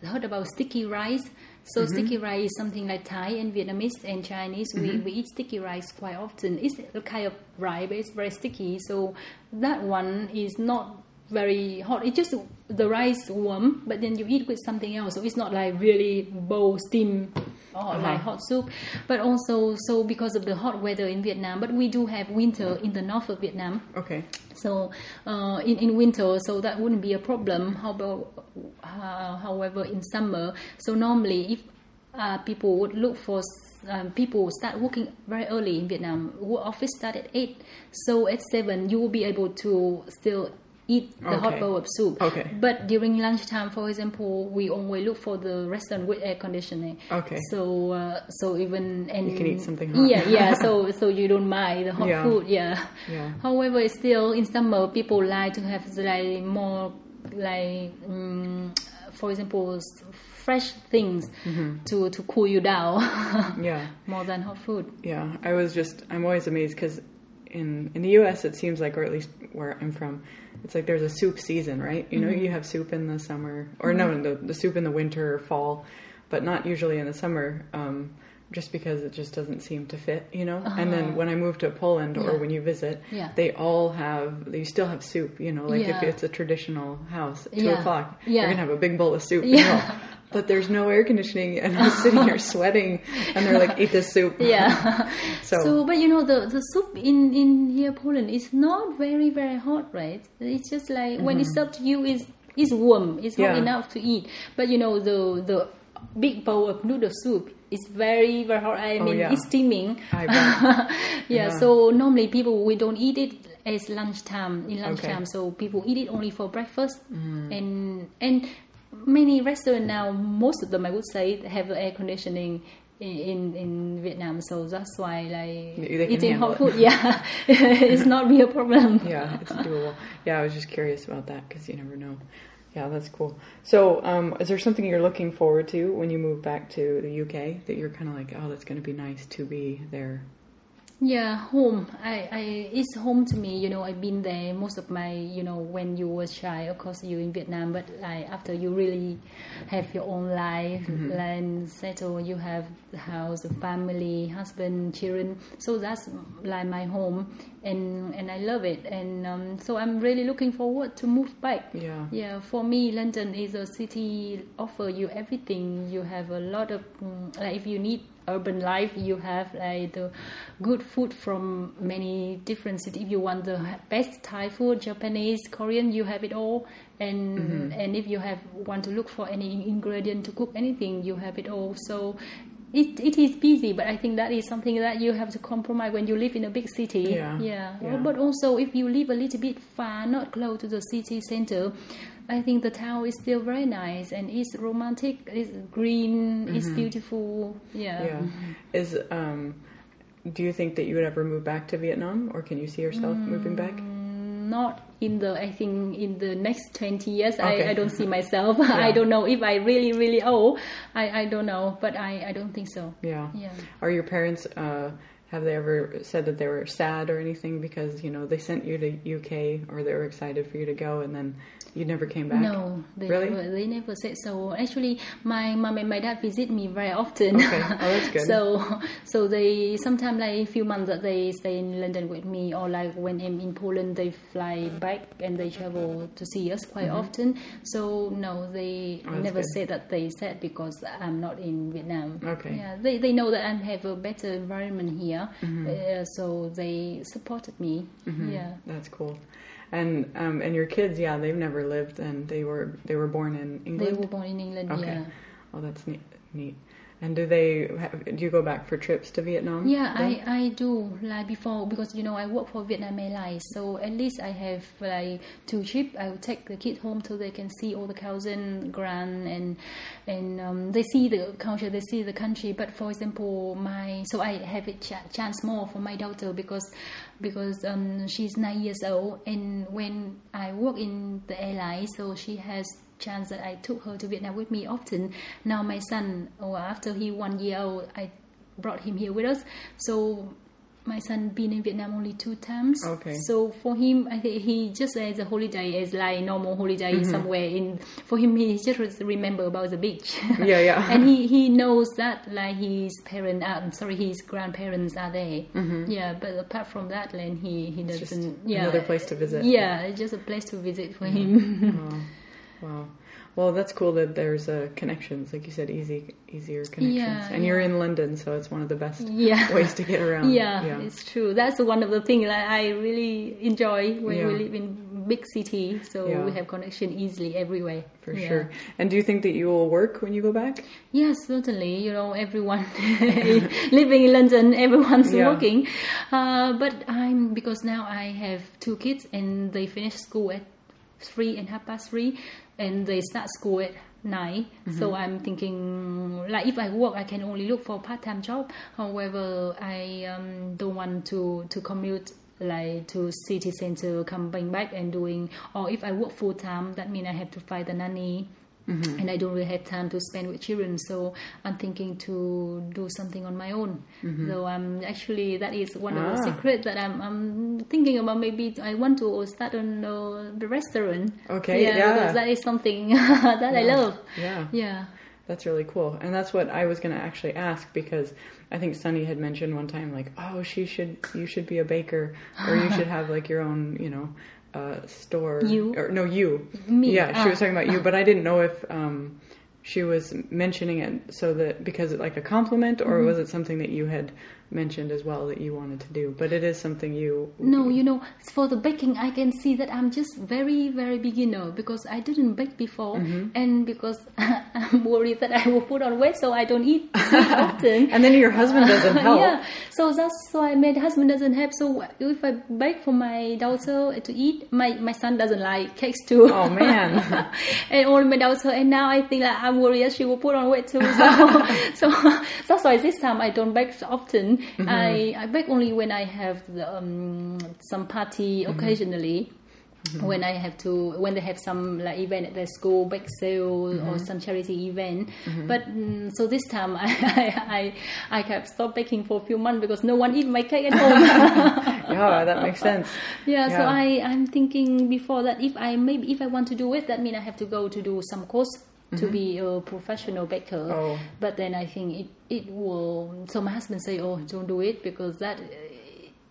heard about sticky rice. So mm-hmm. sticky rice is something like Thai and Vietnamese and Chinese. We, mm-hmm. we eat sticky rice quite often. It's a kind of rice, but it's very sticky. So that one is not very hot. It's just the rice warm, but then you eat with something else. So it's not like really bowl steam or like hot soup. But also, so because of the hot weather in Vietnam, but we do have winter in the north of Vietnam. Okay. So uh, in in winter, so that wouldn't be a problem. How about, uh, however, in summer, so normally if uh, people would look for um, people start working very early in Vietnam. Work office start at eight, so at seven you will be able to still eat the hot bowl of soup. Okay. But during lunchtime, for example, we always look for the restaurant with air conditioning. Okay. So uh, so even and You can eat something hot. Yeah, yeah. [LAUGHS] So so you don't mind the hot Yeah. food. Yeah. Yeah. However, still in summer, people like to have like more like, um, for example, fresh things to to cool you down [LAUGHS] Yeah. more than hot food. Yeah, I was just I'm always amazed because in in the U.S. it seems like, or at least where I'm from, it's like there's a soup season, right? You know, Mm-hmm. you have soup in the summer, or no, the the soup in the winter or fall, but not usually in the summer. Um, just because it just doesn't seem to fit, you know. And then when I moved to Poland, or Uh-huh. When you visit, Yeah. they all have, they still have soup, you know. Like if it's a traditional house, two Yeah. o'clock, Yeah. you're gonna have a big bowl of soup. Yeah. [LAUGHS] But there's no air conditioning, and I'm sitting here [LAUGHS] sweating, and they're like, "Eat this soup." [LAUGHS] Yeah. [LAUGHS] So, So, but you know, the, the soup in, in here Poland is not very, very hot, right? It's just like when it's served to you, is is warm. It's hot Mm-hmm. Yeah. enough to eat. But you know, the the big bowl of noodle soup is very, very hot. I mean, Oh, yeah. it's steaming. I bet. yeah, Yeah. So normally people we don't eat it as lunchtime in lunchtime. Okay. So people eat it only for breakfast, and and many restaurants now, most of them I would say have air conditioning. In, in Vietnam, so that's why like eating hot food, yeah, [LAUGHS] it's not be a problem. [LAUGHS] yeah, it's doable. Yeah, I was just curious about that because you never know. Yeah, that's cool. So, um, is there something you're looking forward to when you move back to the UK that you're kind of like, oh, that's going to be nice to be there? Yeah, home. I, I, it's home to me. You know, I've been there most of my, you know, when you were child. Of course, you in Vietnam, but like after you really have your own life, Mm-hmm. and settle, you have the house, family, husband, children. So that's like my home, and and I love it. And um, so I'm really looking forward to move back. Yeah. Yeah, for me, London is a city offer you everything. You have a lot of mm, like if you need urban life, you have like the good food from many different cities. If you want the best Thai food, Japanese, Korean, you have it all. And mm-hmm. and if you have want to look for any ingredient to cook anything, you have it all. So. It, it is busy, but I think that is something that you have to compromise when you live in a big city. Yeah, yeah. yeah. But also, if you live a little bit far, not close to the city center, I think the town is still very nice and it's romantic. It's green. It's beautiful. Yeah. Yeah. Is um, do you think that you would ever move back to Vietnam, or can you see yourself moving back? Not in the. I think in the next twenty years, Okay. I, I don't see myself. [LAUGHS] I don't know if I really really old. I I don't know, but I I don't think so. Yeah. Yeah. Are your parents? Uh, have they ever said that they were sad or anything because you know they sent you to UK or they were excited for you to go and then you never came back? No, they Really? never, they never said so. Actually, my mom and my dad visit me very often. Okay. Oh, that's [LAUGHS] good. so, so they sometimes like a few months that they stay in London with me, or like when I'm in Poland, they fly back and they travel to see us quite often. So no, they Mm-hmm. Oh, never good. said that they said because I'm not in Vietnam. Okay. Yeah, they they know that I have a better environment here, Mm-hmm. uh, so they supported me. Yeah. That's cool. And um, and your kids, yeah, they've never lived and they were they were born in England. They were born in England. okay. Yeah. Oh, that's neat. Neat. And do they? Do you go back for trips to Vietnam? Yeah, then? I, I do like before because you know I work for Vietnam Airlines, so at least I have like two trips. I will take the kids home so they can see all the cousin, grand, and and um, they see the culture, they see the country. But for example, my so I have a ch- chance more for my daughter because because um, she's nine years old, and when I work in the airline, so she has chance that I took her to Vietnam with me often. Now my son, or after he one year old, I brought him here with us. So my son been in Vietnam only two times. Okay. So for him, I think he just as a holiday as like normal holiday somewhere in. For him, he just remember about the beach. [LAUGHS] Yeah, yeah. and he he knows that like his parents, are, I'm sorry, his grandparents are there. Yeah, but apart from that, then he he Mm-hmm. just doesn't. yeah, another place to visit. Yeah, it's just a place to visit for him. [LAUGHS] Wow. Well, that's cool that there's uh, connections, like you said, easy, easier connections. Yeah, and you're in London, so it's one of the best Yeah. [LAUGHS] ways to get around. Yeah, it's true. That's one of the things that I really enjoy when Yeah. we live in big city. So Yeah. we have connection easily everywhere. for Yeah. sure. And do you think that you will work when you go back? Yes, certainly. You know, everyone [LAUGHS] living in London, everyone's Yeah. working. Uh, but I'm because now I have two kids and they finish school at three and half past three, and they start school at 9 So I'm thinking, like, if I work, I can only look for part time job. However, I um, don't want to to commute like to city center coming back and doing or if I work full time that means I have to find a nanny and I don't really have time to spend with children so I'm thinking to do something on my own so I'm actually that is one of the Ah. secrets that I'm, I'm thinking about maybe I want to start an uh, the restaurant Okay, yeah, yeah. because that is something [LAUGHS] that I love Yeah. yeah That's really cool. And that's what I was going to actually ask because I think Sunny had mentioned one time, like, oh, she should, you should be a baker or you [LAUGHS] should have like your own, you know, uh, store. You? Or no, you. Me, Yeah, she ah. was talking about you, but I didn't know if um, she was mentioning it so that because it like a compliment or Mm-hmm. was it something that you had mentioned as well that you wanted to do? But it is something you. No, you know, for the baking, I can see that I'm just very, very beginner because I didn't bake before, Mm-hmm. and because [LAUGHS] I'm worried that I will put on weight, so I don't eat [LAUGHS] often. And then your husband doesn't [LAUGHS] help. yeah, so that's why my husband doesn't help So if I bake for my daughter to eat, my my son doesn't like cakes too. Oh, man. and only my daughter, and now I think that I'm worried that she will put on weight too. So, so that's why this time I don't bake so often. Mm-hmm. I I bake only when I have the, um, some party Mm-hmm. occasionally. when I have to when they have some like event at their school, bake sale or some charity event. But mm, so this time I [LAUGHS] I I, I kept stopped baking for a few months because no one eat my cake at home. [LAUGHS] yeah, that makes sense. Yeah, so I I'm thinking before that if I maybe if I want to do it, that means I have to go to do some course to mm-hmm. be a professional baker. Oh. But then I think it it will. So my husband say, oh, don't do it because that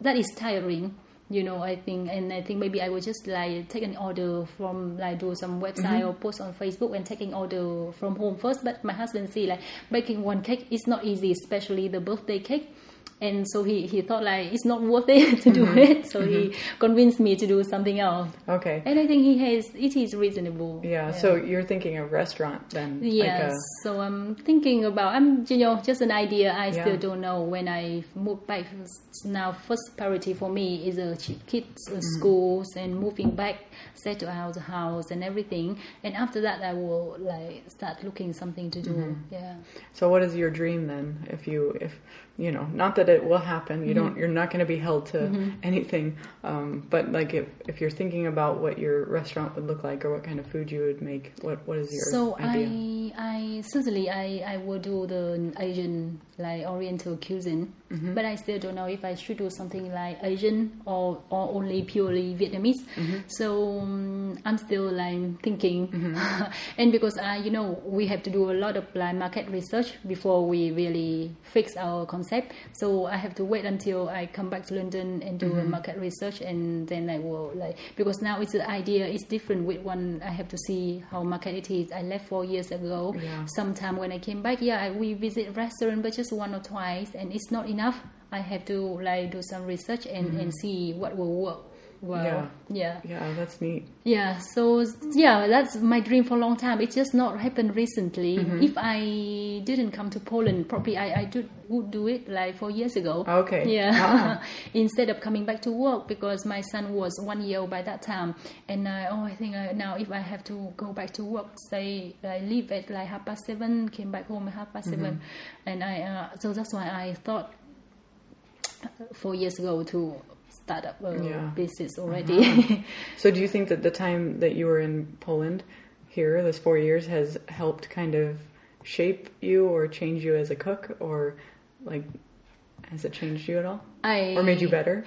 that is tiring. You know, I think, and I think maybe I will just like take an order from like do some website mm-hmm. or post on Facebook and taking order from home first. But my husband see like baking one cake is not easy, especially the birthday cake. And so he, he thought like it's not worth it [LAUGHS] to do mm-hmm. it. So he mm-hmm. convinced me to do something else. Okay. And I think he has it is reasonable. Yeah, so you're thinking a restaurant then? like Yes. a- so I'm thinking about I'm you know just an idea. I Yeah. still don't know when I move back. Now, first priority for me is ch- kids uh, schools and moving back, settle out the house and everything. And after that, I will like start looking something to do. Mm-hmm. Yeah. So what is your dream then? If you, if you know, not that it will happen, you Mm-hmm. don't, you're not going to be held to anything. Um, but like if if you're thinking about what your restaurant would look like or what kind of food you would make, what what is your So idea? I, I certainly I, I will do the Asian like Oriental cuisine, Mm-hmm. but I still don't know if I should do something like Asian or or only purely Vietnamese. Mm-hmm. So um, I'm still like thinking, Mm-hmm. [LAUGHS] and because uh, you know we have to do a lot of like market research before we really fix our concept. So I have to wait until I come back to London and do Mm-hmm. market research, and then I will like because now it's the idea is different with one. I have to see how market it is. I left four years ago. Yeah. Sometime when I came back, yeah, I, we visit restaurant, but just one or twice, and it's not enough. I have to like do some research and, and see what will work. Well, Yeah. yeah. yeah, that's neat. Yeah, so yeah, that's my dream for a long time. It just not happened recently. Mm-hmm. If I didn't come to Poland, probably I, I do, would do it like four years ago. Okay. Yeah. Ah. [LAUGHS] Instead of coming back to work because my son was one year old by that time, and I, oh, I think I, now if I have to go back to work, say I leave at like half past seven, came back home at half past Mm-hmm. seven, and I uh, so that's why I thought four years ago to start up a Yeah. Uh-huh. already. [LAUGHS] So do you think that the time that you were in Poland here, this four years, has helped kind of shape you or change you as a cook, or like has it changed you at all, I or made you better?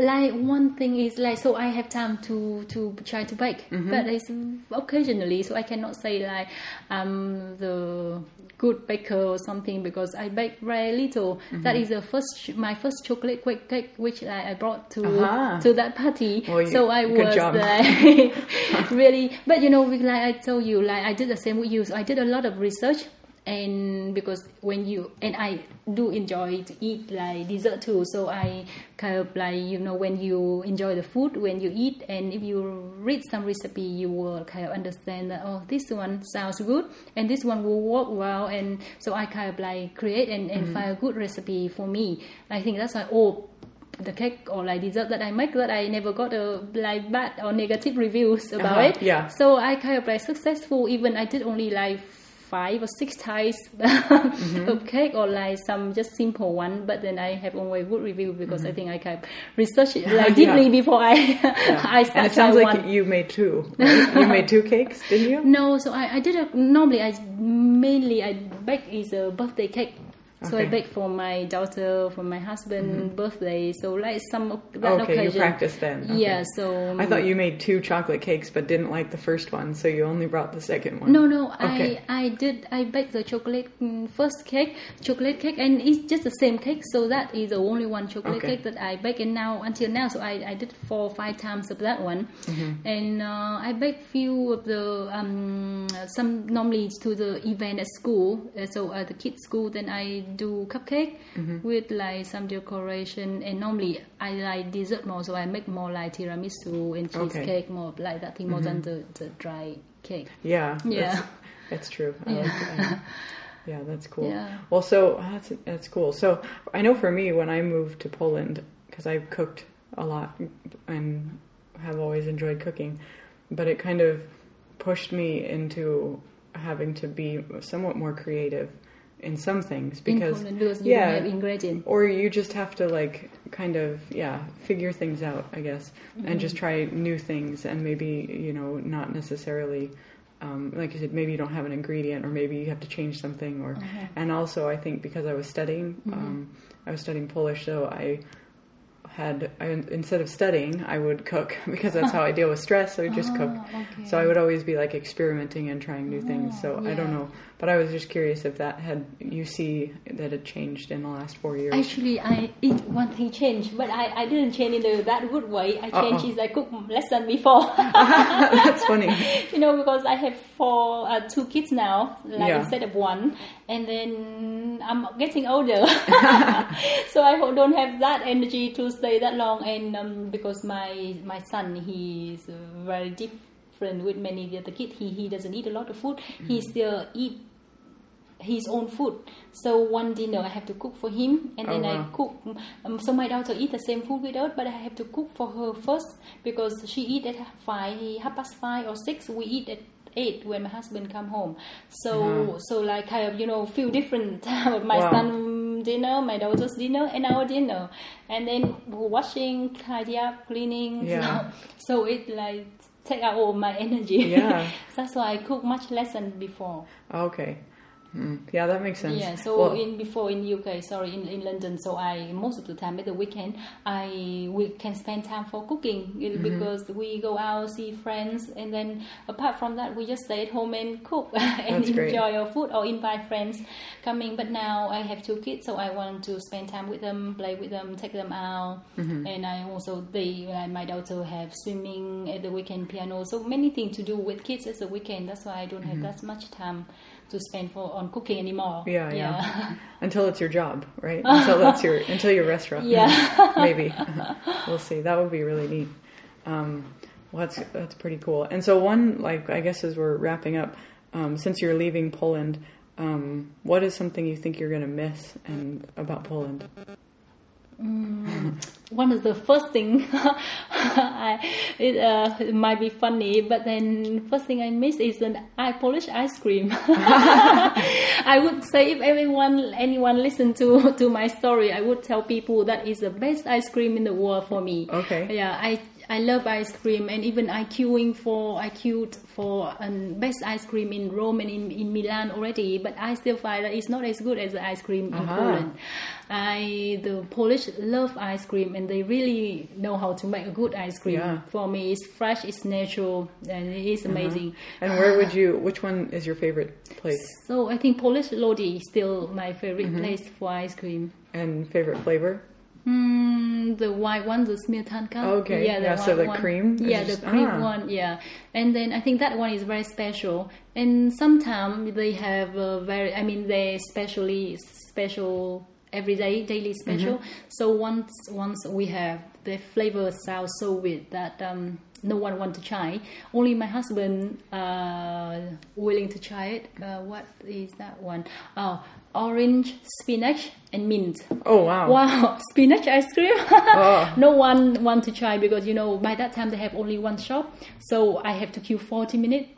Like one thing is like so I have time to to try to bake, Mm-hmm. but it's occasionally. So I cannot say like I'm the good baker or something because I bake very little. Mm-hmm. That is the first my first chocolate cake, cake which like, I brought to Aha. to that party. Well, you- so I good was job. like [LAUGHS] really, but you know, like I told you, like I did the same with you. So I did a lot of research and because when you and I do enjoy to eat like dessert too, so I kind of like you know when you enjoy the food when you eat, and if you read some recipe, you will kind of understand that oh this one sounds good and this one will work well, and so I kind of like create and, and find a good recipe for me. I think that's why oh the cake or like dessert that I make that I never got a like bad or negative reviews about Uh-huh, it. yeah. So I kind of like successful even I did only like five or six types Mm-hmm. [LAUGHS] of cake or like some just simple one but then I have only good review because I think I can research it like Mm-hmm. [LAUGHS] Yeah. deeply before I Yeah. [LAUGHS] I start and it sounds like one. you made two. Right? you made two cakes, didn't you? No, so I, I did a normally I mainly I bake is a birthday cake. So I Okay. bake for my daughter, for my husband birthday. So like some of that Mm-hmm. Okay, you occasion. practiced then. Okay. Yeah, so I thought you made two chocolate cakes, but didn't like the first one, so you only brought the second one. No, no, Okay. I I did I baked the chocolate mm, first cake, chocolate cake, and it's just the same cake. So that is the only one chocolate cake that I bake, and now until now, so I, I did four or five times of that one, Mm-hmm. and uh, I baked few of the um some normally to the event at school. Uh, so at the kids' school, then I do cupcake Mm-hmm. with like some decoration, and normally I like dessert more, so I make more like tiramisu and Okay. Mm-hmm. cheesecake, more like that thing more than the, the dry cake. Yeah. Yeah. That's, [LAUGHS] that's true. I Yeah. like that. Yeah, that's cool. Yeah. Well, so that's that's cool. So I know for me, when I moved to Poland, because I cooked a lot and have always enjoyed cooking, but it kind of pushed me into having to be somewhat more creative in some things because yeah, ingredient. or you just have to like kind of yeah figure things out i guess and just try new things and maybe you know not necessarily um, like you said maybe you don't have an ingredient or maybe you have to change something or and also i think because i was studying um, i was studying polish so i had I, instead of studying i would cook [LAUGHS] because that's how i deal with stress so i would just cook Ah, okay. so i would always be like experimenting and trying new things so i don't know but i was just curious if that had you see that it changed in the last four years Actually, I it one thing changed, but I, I didn't change in the, that good way. I changed Uh-oh. is I cook less than before. [LAUGHS] That's funny. [LAUGHS] you know, because I have four, uh, two kids now, like Yeah. instead of one, and then I'm getting older, [LAUGHS] [LAUGHS] so I don't have that energy to stay that long. And um, because my my son, he's very different with many other kids. He he doesn't eat a lot of food. He Mm-hmm. still eat his own food. So one dinner I have to cook for him, and Oh, then I cook. Um, so my daughter eat the same food with us, but I have to cook for her first because she eat at five, half past five or six. We eat at eight when my husband come home. So Uh-huh. so like kind of you know feel different. [LAUGHS] my Wow. son dinner, my daughter's dinner, and our dinner, and then washing, tidy up, cleaning. [LAUGHS] Yeah. So, so it like take out all my energy. Yeah. [LAUGHS] That's why I cook much less than before. Okay. Mm. Yeah, that makes sense. Yeah, so Well, in before in UK, sorry, in, in London, so I most of the time at the weekend I we can spend time for cooking Mm-hmm. because we go out see friends, and then apart from that, we just stay at home and cook [LAUGHS] and That's great. enjoy our food or invite friends coming. But now I have two kids, so I want to spend time with them, play with them, take them out, Mm-hmm. and I also they like my daughter have swimming at the weekend, piano, so many things to do with kids at the weekend. That's why I don't have that much time to spend for on cooking anymore. Mm-hmm. yeah, yeah. [LAUGHS] until it's your job, right? [LAUGHS] Until that's your until your restaurant. Yeah. [LAUGHS] Maybe. we'll see. That would be really neat. Um, well, that's that's pretty cool. And so one, like, I guess as we're wrapping up, um, since you're leaving Poland, um, what is something you think you're going to miss and about Poland? One of the first thing [LAUGHS] I, it, uh, it might be funny, but then first thing I miss is an I Polish ice cream. [LAUGHS] I would say if everyone anyone listen to to my story, I would tell people that is the best ice cream in the world for me. Okay. Yeah, I I love ice cream, and even I queuing for I queued for um, best ice cream in Rome and in, in Milan already, but I still find that it's not as good as the ice cream in Uh-huh. Poland. I the Polish love ice cream, and they really know how to make a good ice cream. Yeah. For me, it's fresh, it's natural, and it is amazing. And where would you? Which one is your favorite place So I think Polish Lodi is still my favorite Mm-hmm. place for ice cream. and favorite flavor? Mm, the white one, the śmietanka. Okay, Yeah, the yeah, so the one. cream Yeah, just- the cream ah. one. Yeah, and then I think that one is very special. And sometimes they have a very, I mean, they especially special every day, daily special. Mm-hmm. So once once we have the flavor sounds so weird that um, no one want to try. Only my husband uh, willing to try it. Uh, what is that one? Oh, orange, spinach, and mint. Oh wow! Wow, [LAUGHS] spinach ice cream. [LAUGHS] Oh. no one want to try because you know by that time they have only one shop, so I have to queue forty minutes.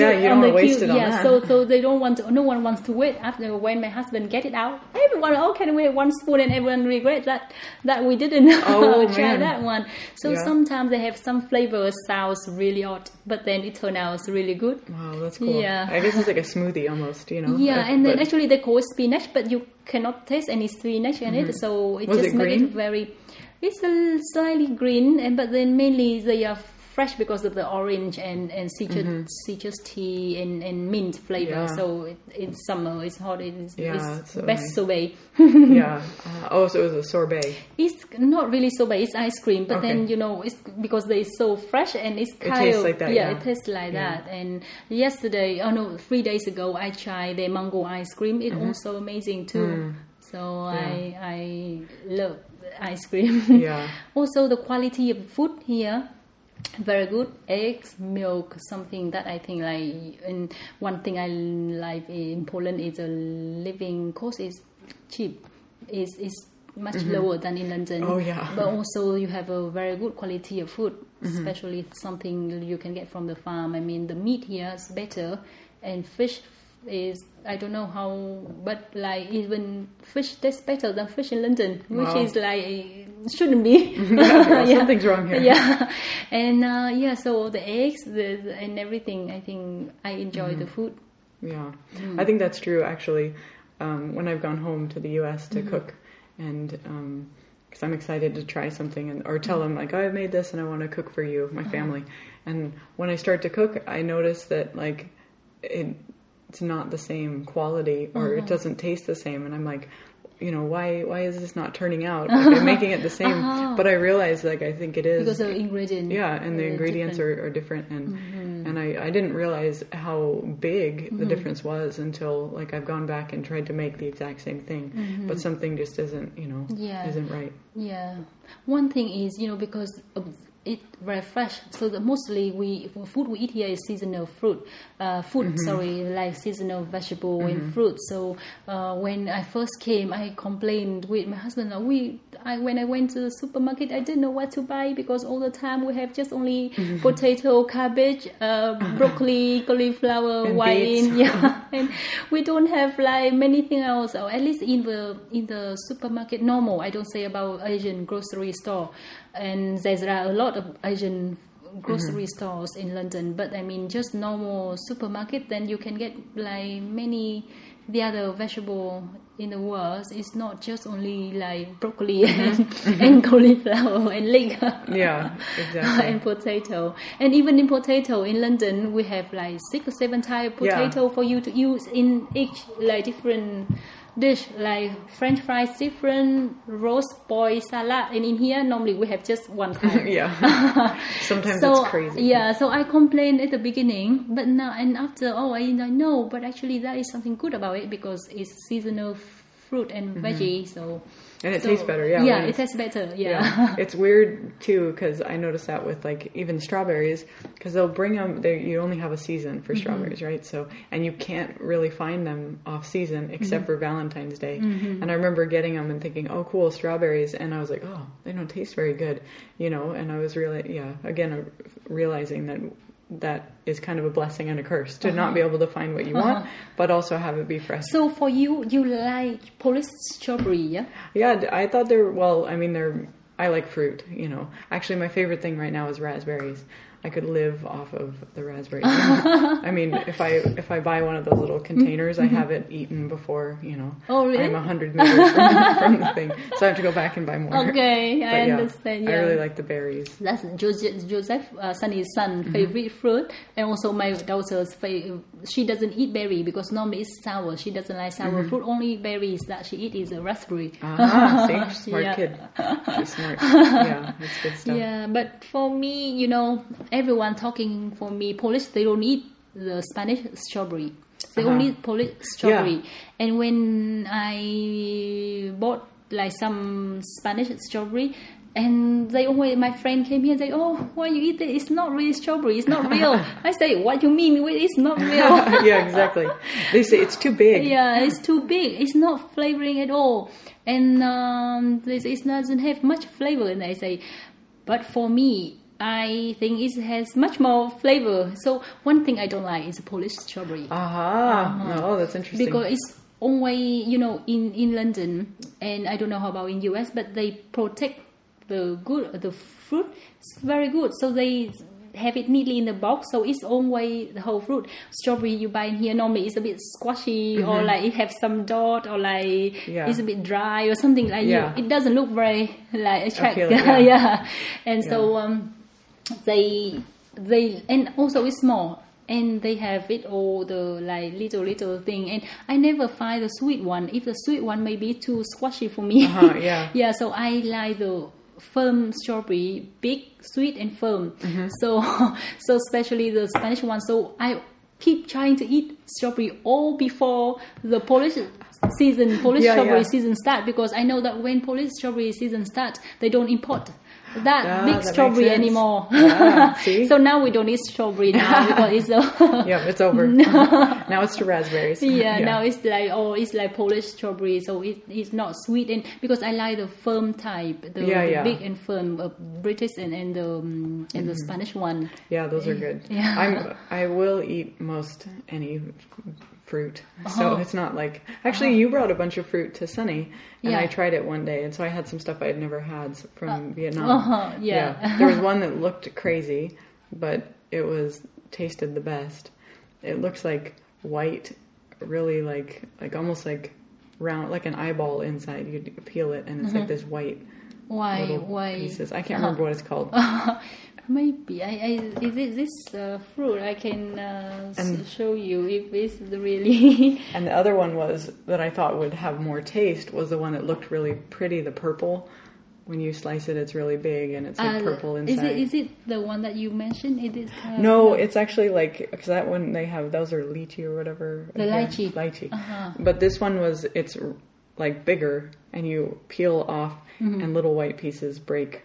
Yeah, you don't want to waste queue. it on yeah, that. so so they don't want to. No one wants to wait. After when my husband get it out, everyone oh can we have one spoon and everyone regret that that we didn't [LAUGHS] Oh, try man. that one. So Yeah. sometimes they have some flavors sounds really odd, but then it turns out really good. Wow, that's cool. Yeah. I guess it's like a smoothie almost, you know. Yeah, and then but- actually they call it spinach, but you cannot taste any spinach in it, so it Mm-hmm. Was just it makes it very. It's a slightly green, and but then mainly they are fresh because of the orange and and citrus, citrus tea and, and mint flavor. Mm-hmm. Yeah. So it, in summer it's hot. It's, Yeah, it's it's so best nice. sorbet. [LAUGHS] yeah. [LAUGHS] Uh, oh, so it was a sorbet. It's not really sorbet. It's ice cream, but then you know it's because they're so fresh and it's kind tastes of like that, Yeah, yeah. it tastes like Yeah. that. And yesterday, oh no, three days ago, I tried the mango ice cream. It Mm-hmm. also amazing too. Mm. So I I love ice cream. Yeah. [LAUGHS] also, the quality of food here. Very good eggs, milk, something that I think like. And one thing I like in Poland is the living cost is cheap. is is much mm-hmm. lower than in London. Oh, yeah. But also you have a very good quality of food, mm-hmm. especially something you can get from the farm. I mean, the meat here is better, and fish is I don't know how, but like even fish tastes better than fish in London, which Wow. is like shouldn't be. [LAUGHS] Well, [LAUGHS] Something's wrong here. Yeah, and uh, yeah, so the eggs the, the- and everything. I think I enjoy Mm-hmm. the food. Yeah, Mm. I think that's true. Actually, um, when I've gone home to the U.S. Mm-hmm. to cook, and because I'm excited to try something, and or tell them like, "Oh, I've made this, and I want to cook for you, Uh-huh. my family." And when I start to cook, I notice that like it, it's not the same quality, or Uh-huh. it doesn't taste the same, and I'm like. You know why? Why is this not turning out? [LAUGHS] Like, I'm making it the same, but I realize like I think it is Uh-huh. Because the ingredient. yeah, and the ingredients different. are, are different, and Mm-hmm. and I, I didn't realize how big the difference was until like I've gone back and tried to make the exact same thing, but something just isn't you know Mm-hmm. Yeah. isn't right. Yeah, one thing is you know because of it very fresh. So the mostly we food we eat here is seasonal fruit, uh, food Mm-hmm. sorry like seasonal vegetable and fruit. So uh, when I first came, I complained with my husband. We I, when I went to the supermarket, I didn't know what to buy because all the time we have just only Mm-hmm. potato, cabbage, uh, [COUGHS] broccoli, cauliflower, And wine. beets. [LAUGHS] Yeah, and we don't have like many things else. Or at least in the in the supermarket, normal. I don't say about Asian grocery store, and there's a lot of Asian grocery mm-hmm. stores in London. But I mean, just normal supermarket, then you can get like many the other vegetable in the world. It's not just only like broccoli [LAUGHS] and, and cauliflower and leek. [LAUGHS] Yeah, exactly. [LAUGHS] and potato. And even in potato in London, we have like six or seven type of Yeah. potato for you to use in each like different dish. Like French fries, different roast boiled salad. And in here, normally we have just one [LAUGHS] type. yeah, [LAUGHS] sometimes so it's crazy. yeah, so I complained at the beginning, but now and after, oh, I, I know, but actually that is something good about it because it's seasonal fruit and mm-hmm. veggie. So and it so- tastes better. Yeah, yeah, it tastes better. Yeah, Yeah, [LAUGHS] it's weird too because I noticed that with like even strawberries because they'll bring them. They you only have a season Mm-hmm. for strawberries, right? So and you can't really find them off season except Mm-hmm. for Valentine's Day. And I remember getting them and thinking, oh, cool, strawberries, and I was like, oh, they don't taste very good, you know. And I was really, yeah, again, uh, realizing that that is kind of a blessing and a curse to not uh-huh. be able to find what you want, uh-huh. but also have it be fresh. So for you, you like Polish strawberry, yeah? Yeah, I thought they're well. I mean, they're. I like fruit. You know, actually, my favorite thing right now is raspberries. I could live off of the raspberry. [LAUGHS] I mean, if I if I buy one of those little containers, I have it eaten before. You know, Oh, really? I'm a hundred meters from, from the thing, so I have to go back and buy more. Okay, But I yeah, understand. I really like the berries. That's Joseph, Joseph uh, Sunny's son Mm-hmm. favorite fruit, and also my daughter's favorite. She doesn't eat berry because normally it's sour. She doesn't like sour Mm-hmm. fruit. Only berries that she eat is a raspberry. Ah, [LAUGHS] see, smart Yeah. kid. She's smart. [LAUGHS] Yeah, that's good stuff. Yeah, but for me, you know, everyone talking for me Polish, they don't eat the Spanish strawberry. They Uh-huh. only eat Polish strawberry. And when I bought like some Spanish strawberry, and they always, my friend came here and say, "Oh, why you eat it? It's not really strawberry. It's not [LAUGHS] real." I say, "What you mean? It's not [LAUGHS] real." yeah, exactly. They say it's too big. yeah, it's too big. It's not flavoring at all, and um, this it doesn't have much flavor. And I say, but for me, I think it has much more flavor. So one thing I don't like is Polish strawberry Aha. Oh, that's interesting. because it's only you know in in London, and I don't know how about in US, but they protect the good the fruit. It's very good, so they have it neatly in the box, so it's only the whole fruit. Strawberry you buy in here normally it's a bit squashy or like it have some dot or like Mm-hmm. Yeah. it's a bit dry or something like Yeah. you, it doesn't look very like attractive. Yeah. [LAUGHS] yeah. and so um, they they and also it's small and they have it all the like little little thing and i never find the sweet one if the sweet one may be too squashy for me Uh-huh, [LAUGHS] yeah. yeah so i like the firm strawberry big sweet and firm Mm-hmm. so [LAUGHS] so especially the spanish one so i keep trying to eat strawberry all before the polish season polish Yeah, strawberry yeah. season start because i know that when polish strawberry season start they don't import that Ah, big that strawberry anymore. Yeah, [LAUGHS] so now we don't eat strawberry now [LAUGHS] because it's [LAUGHS] yeah, it's over. now it's to raspberries. yeah, now it's like oh it's like Polish strawberry, so it, it's not sweet and because I like the firm type, the, Yeah, the yeah. big and firm uh, British and and the um, and the Spanish one. Yeah, those are good. Yeah. I'm I will eat most any fruit. So Uh-huh. it's not like actually you brought a bunch of fruit to Sunny and Yeah. I tried it one day and so I had some stuff I had never had from Vietnam. uh-huh, yeah. There was one that looked crazy, but it was tasted the best. It looks like white, really like like almost like round like an eyeball inside. You peel it and it's like this white little why pieces. I can't remember what it's called. [LAUGHS] Maybe I, I is it this uh, fruit I can uh, s- And- show you if it's really [LAUGHS] [LAUGHS] And the other one was that I thought would have more taste was the one that looked really pretty, the purple. When you slice it, it's really big and it's like Uh, purple inside. Is it is it the one that you mentioned? It is uh, no, it's actually like because that one they have those are lychee or whatever. The Yeah, lychee. lychee. Uh-huh. But this one was it's like bigger, and you peel off, Mm-hmm. and little white pieces break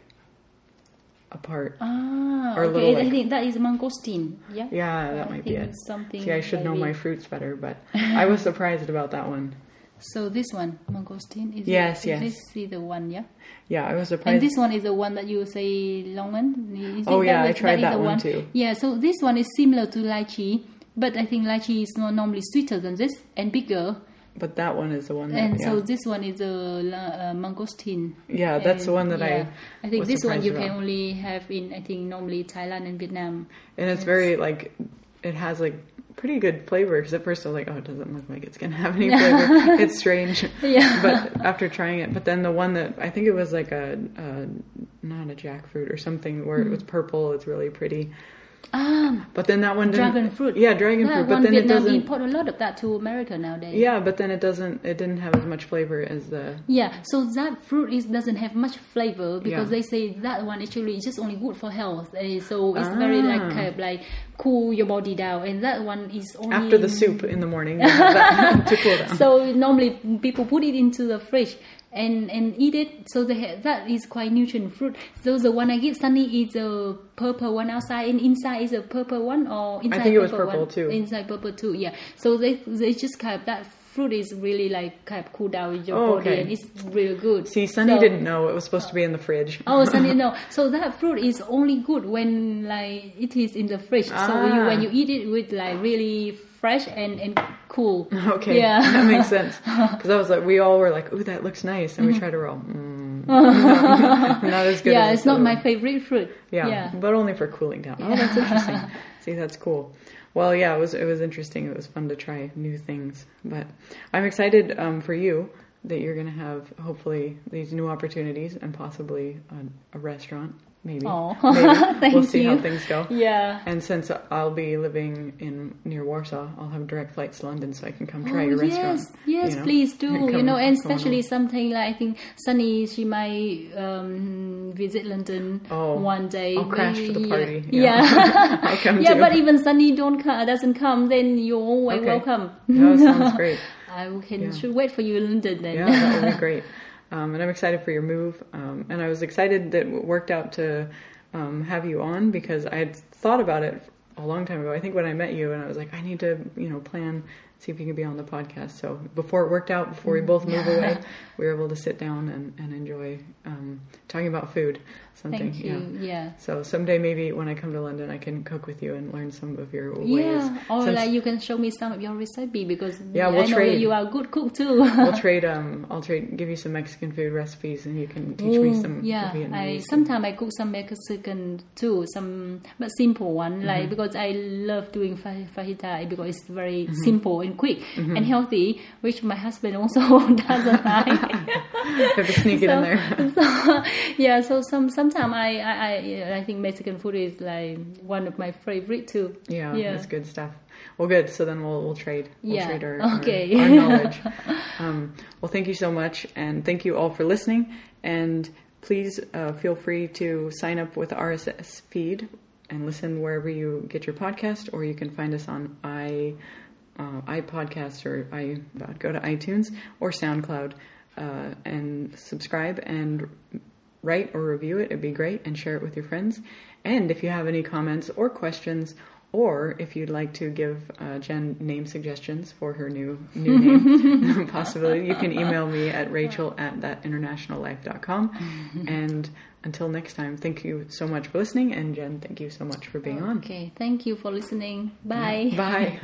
apart. Ah, Or okay. little, I think that is mangosteen. Yeah. Yeah, that I might be it. Something. See, I should know like my fruits better, but [LAUGHS] I was surprised about that one. So this one, mangosteen, is Yes, it, yes. Is this the one? Yeah. Yeah, I was surprised. And this one is the one that you say longan. Oh, yeah, I tried is that the one too. Yeah. So this one is similar to lychee, but I think lychee is not normally sweeter than this and bigger. But that one is the one that. And yeah. so this one is a uh, mangosteen. Yeah, that's the one that yeah, I. I think this one you about. can only have in I think normally Thailand and Vietnam. And it's very like, it has like pretty good flavor. Because at first I was like, oh, it doesn't look like it's gonna have any [LAUGHS] flavor. it's strange. Yeah. [LAUGHS] But after trying it, but then the one that I think it was like a, a not a jackfruit or something where it was purple. It's really pretty. Ah, But then that one dragon fruit. Yeah, dragon that fruit. But then it doesn't. import a lot of that to America nowadays. Yeah, but then it doesn't. It didn't have as much flavor as the. Yeah, so that fruit is doesn't have much flavor because Yeah. they say that one actually is just only good for health. Eh, So it's very like Ah. kind of like cool your body down, and that one is only After the soup in the morning, that [LAUGHS] to cool down. So normally people put it into the fridge and and eat it. So they ha that is quite nutrient fruit. So the one I give Sunny is a purple one outside, and inside is a purple one, or inside think it was purple purple one? too. Inside purple too, yeah. So they they just kind of that fruit is really like kind of cool down your Oh, body, okay. and it's really good. See, Sunny So- didn't know it was supposed to be in the fridge. Oh, Sunny, [LAUGHS] no. So that fruit is only good when like it is in the fridge. So you, Ah. when you eat it with like really fresh and and cool. [LAUGHS] Okay, Yeah. that makes sense. [LAUGHS] Because I was like, we all were like, "Ooh, that looks nice," and we tried to roll. Mm, [LAUGHS] not as good. yeah, as it's not my favorite fruit. Yeah, yeah. but only for cooling down. Oh, that's interesting. See, that's cool. Well, yeah, it was it was interesting. It was fun to try new things. But I'm excited um, for you that you're going to have hopefully these new opportunities and possibly a, a restaurant. Maybe. [LAUGHS] [LAUGHS] Thank we'll see how things go. Yeah. And since I'll be living in near Warsaw, I'll have direct flights to London, so I can come try oh, your yes, restaurant. yes, you know? please do. Come- you know, and especially something like I think Sunny, she might um, visit London Oh, one day. I'll crash to the party. Yeah, Yeah. [LAUGHS] Yeah. But even Sunny don't come, doesn't come, then you're always Okay. welcome. That sounds great. I can Yeah. should wait for you in London then. Yeah, that would be great. Um, and I'm excited for your move. Um, and I was excited that it worked out to um, have you on because I had thought about it a long time ago. I think when I met you, and I was like, I need to, you know, plan, see if you can be on the podcast. So before it worked out, before we both move away, we were able to sit down and, and enjoy um, talking about food. Something, Thank you. yeah. Yeah. So someday maybe when I come to London, I can cook with you and learn some of your ways. Yeah, or Since- like you can show me some of your recipe because Yeah, we'll I know trade. you are a good cook too. we'll [LAUGHS] trade. Um, I'll trade. Give you some Mexican food recipes, and you can teach me some yeah, Vietnamese. I sometimes I cook some Mexican too, some but simple one Mm-hmm. like because I love doing fajita because it's very Mm-hmm. simple and quick and healthy, which my husband also [LAUGHS] doesn't [LAUGHS] like. have to sneak it in there. [LAUGHS] so, yeah, so some sometimes I, I I I think Mexican food is like one of my favorite too. Yeah, Yeah. that's good stuff. Well, good. So then we'll we'll trade. We'll Yeah, trade our, our- okay. our, knowledge. Um, well, thank you so much, and thank you all for listening. And please uh, feel free to sign up with RSS feed and listen wherever you get your podcast, or you can find us on i uh, iPodcast or i go to iTunes or SoundCloud uh, and subscribe and write or review it, it'd be great, and share it with your friends. And if you have any comments or questions, or if you'd like to give uh, Jen name suggestions for her new new [LAUGHS] name [LAUGHS] possibility, you can email me at rachel at thatinternationallife.com. [LAUGHS] and until next time, thank you so much for listening. And Jen, thank you so much for being on. Okay, thank you for listening. Bye. Bye.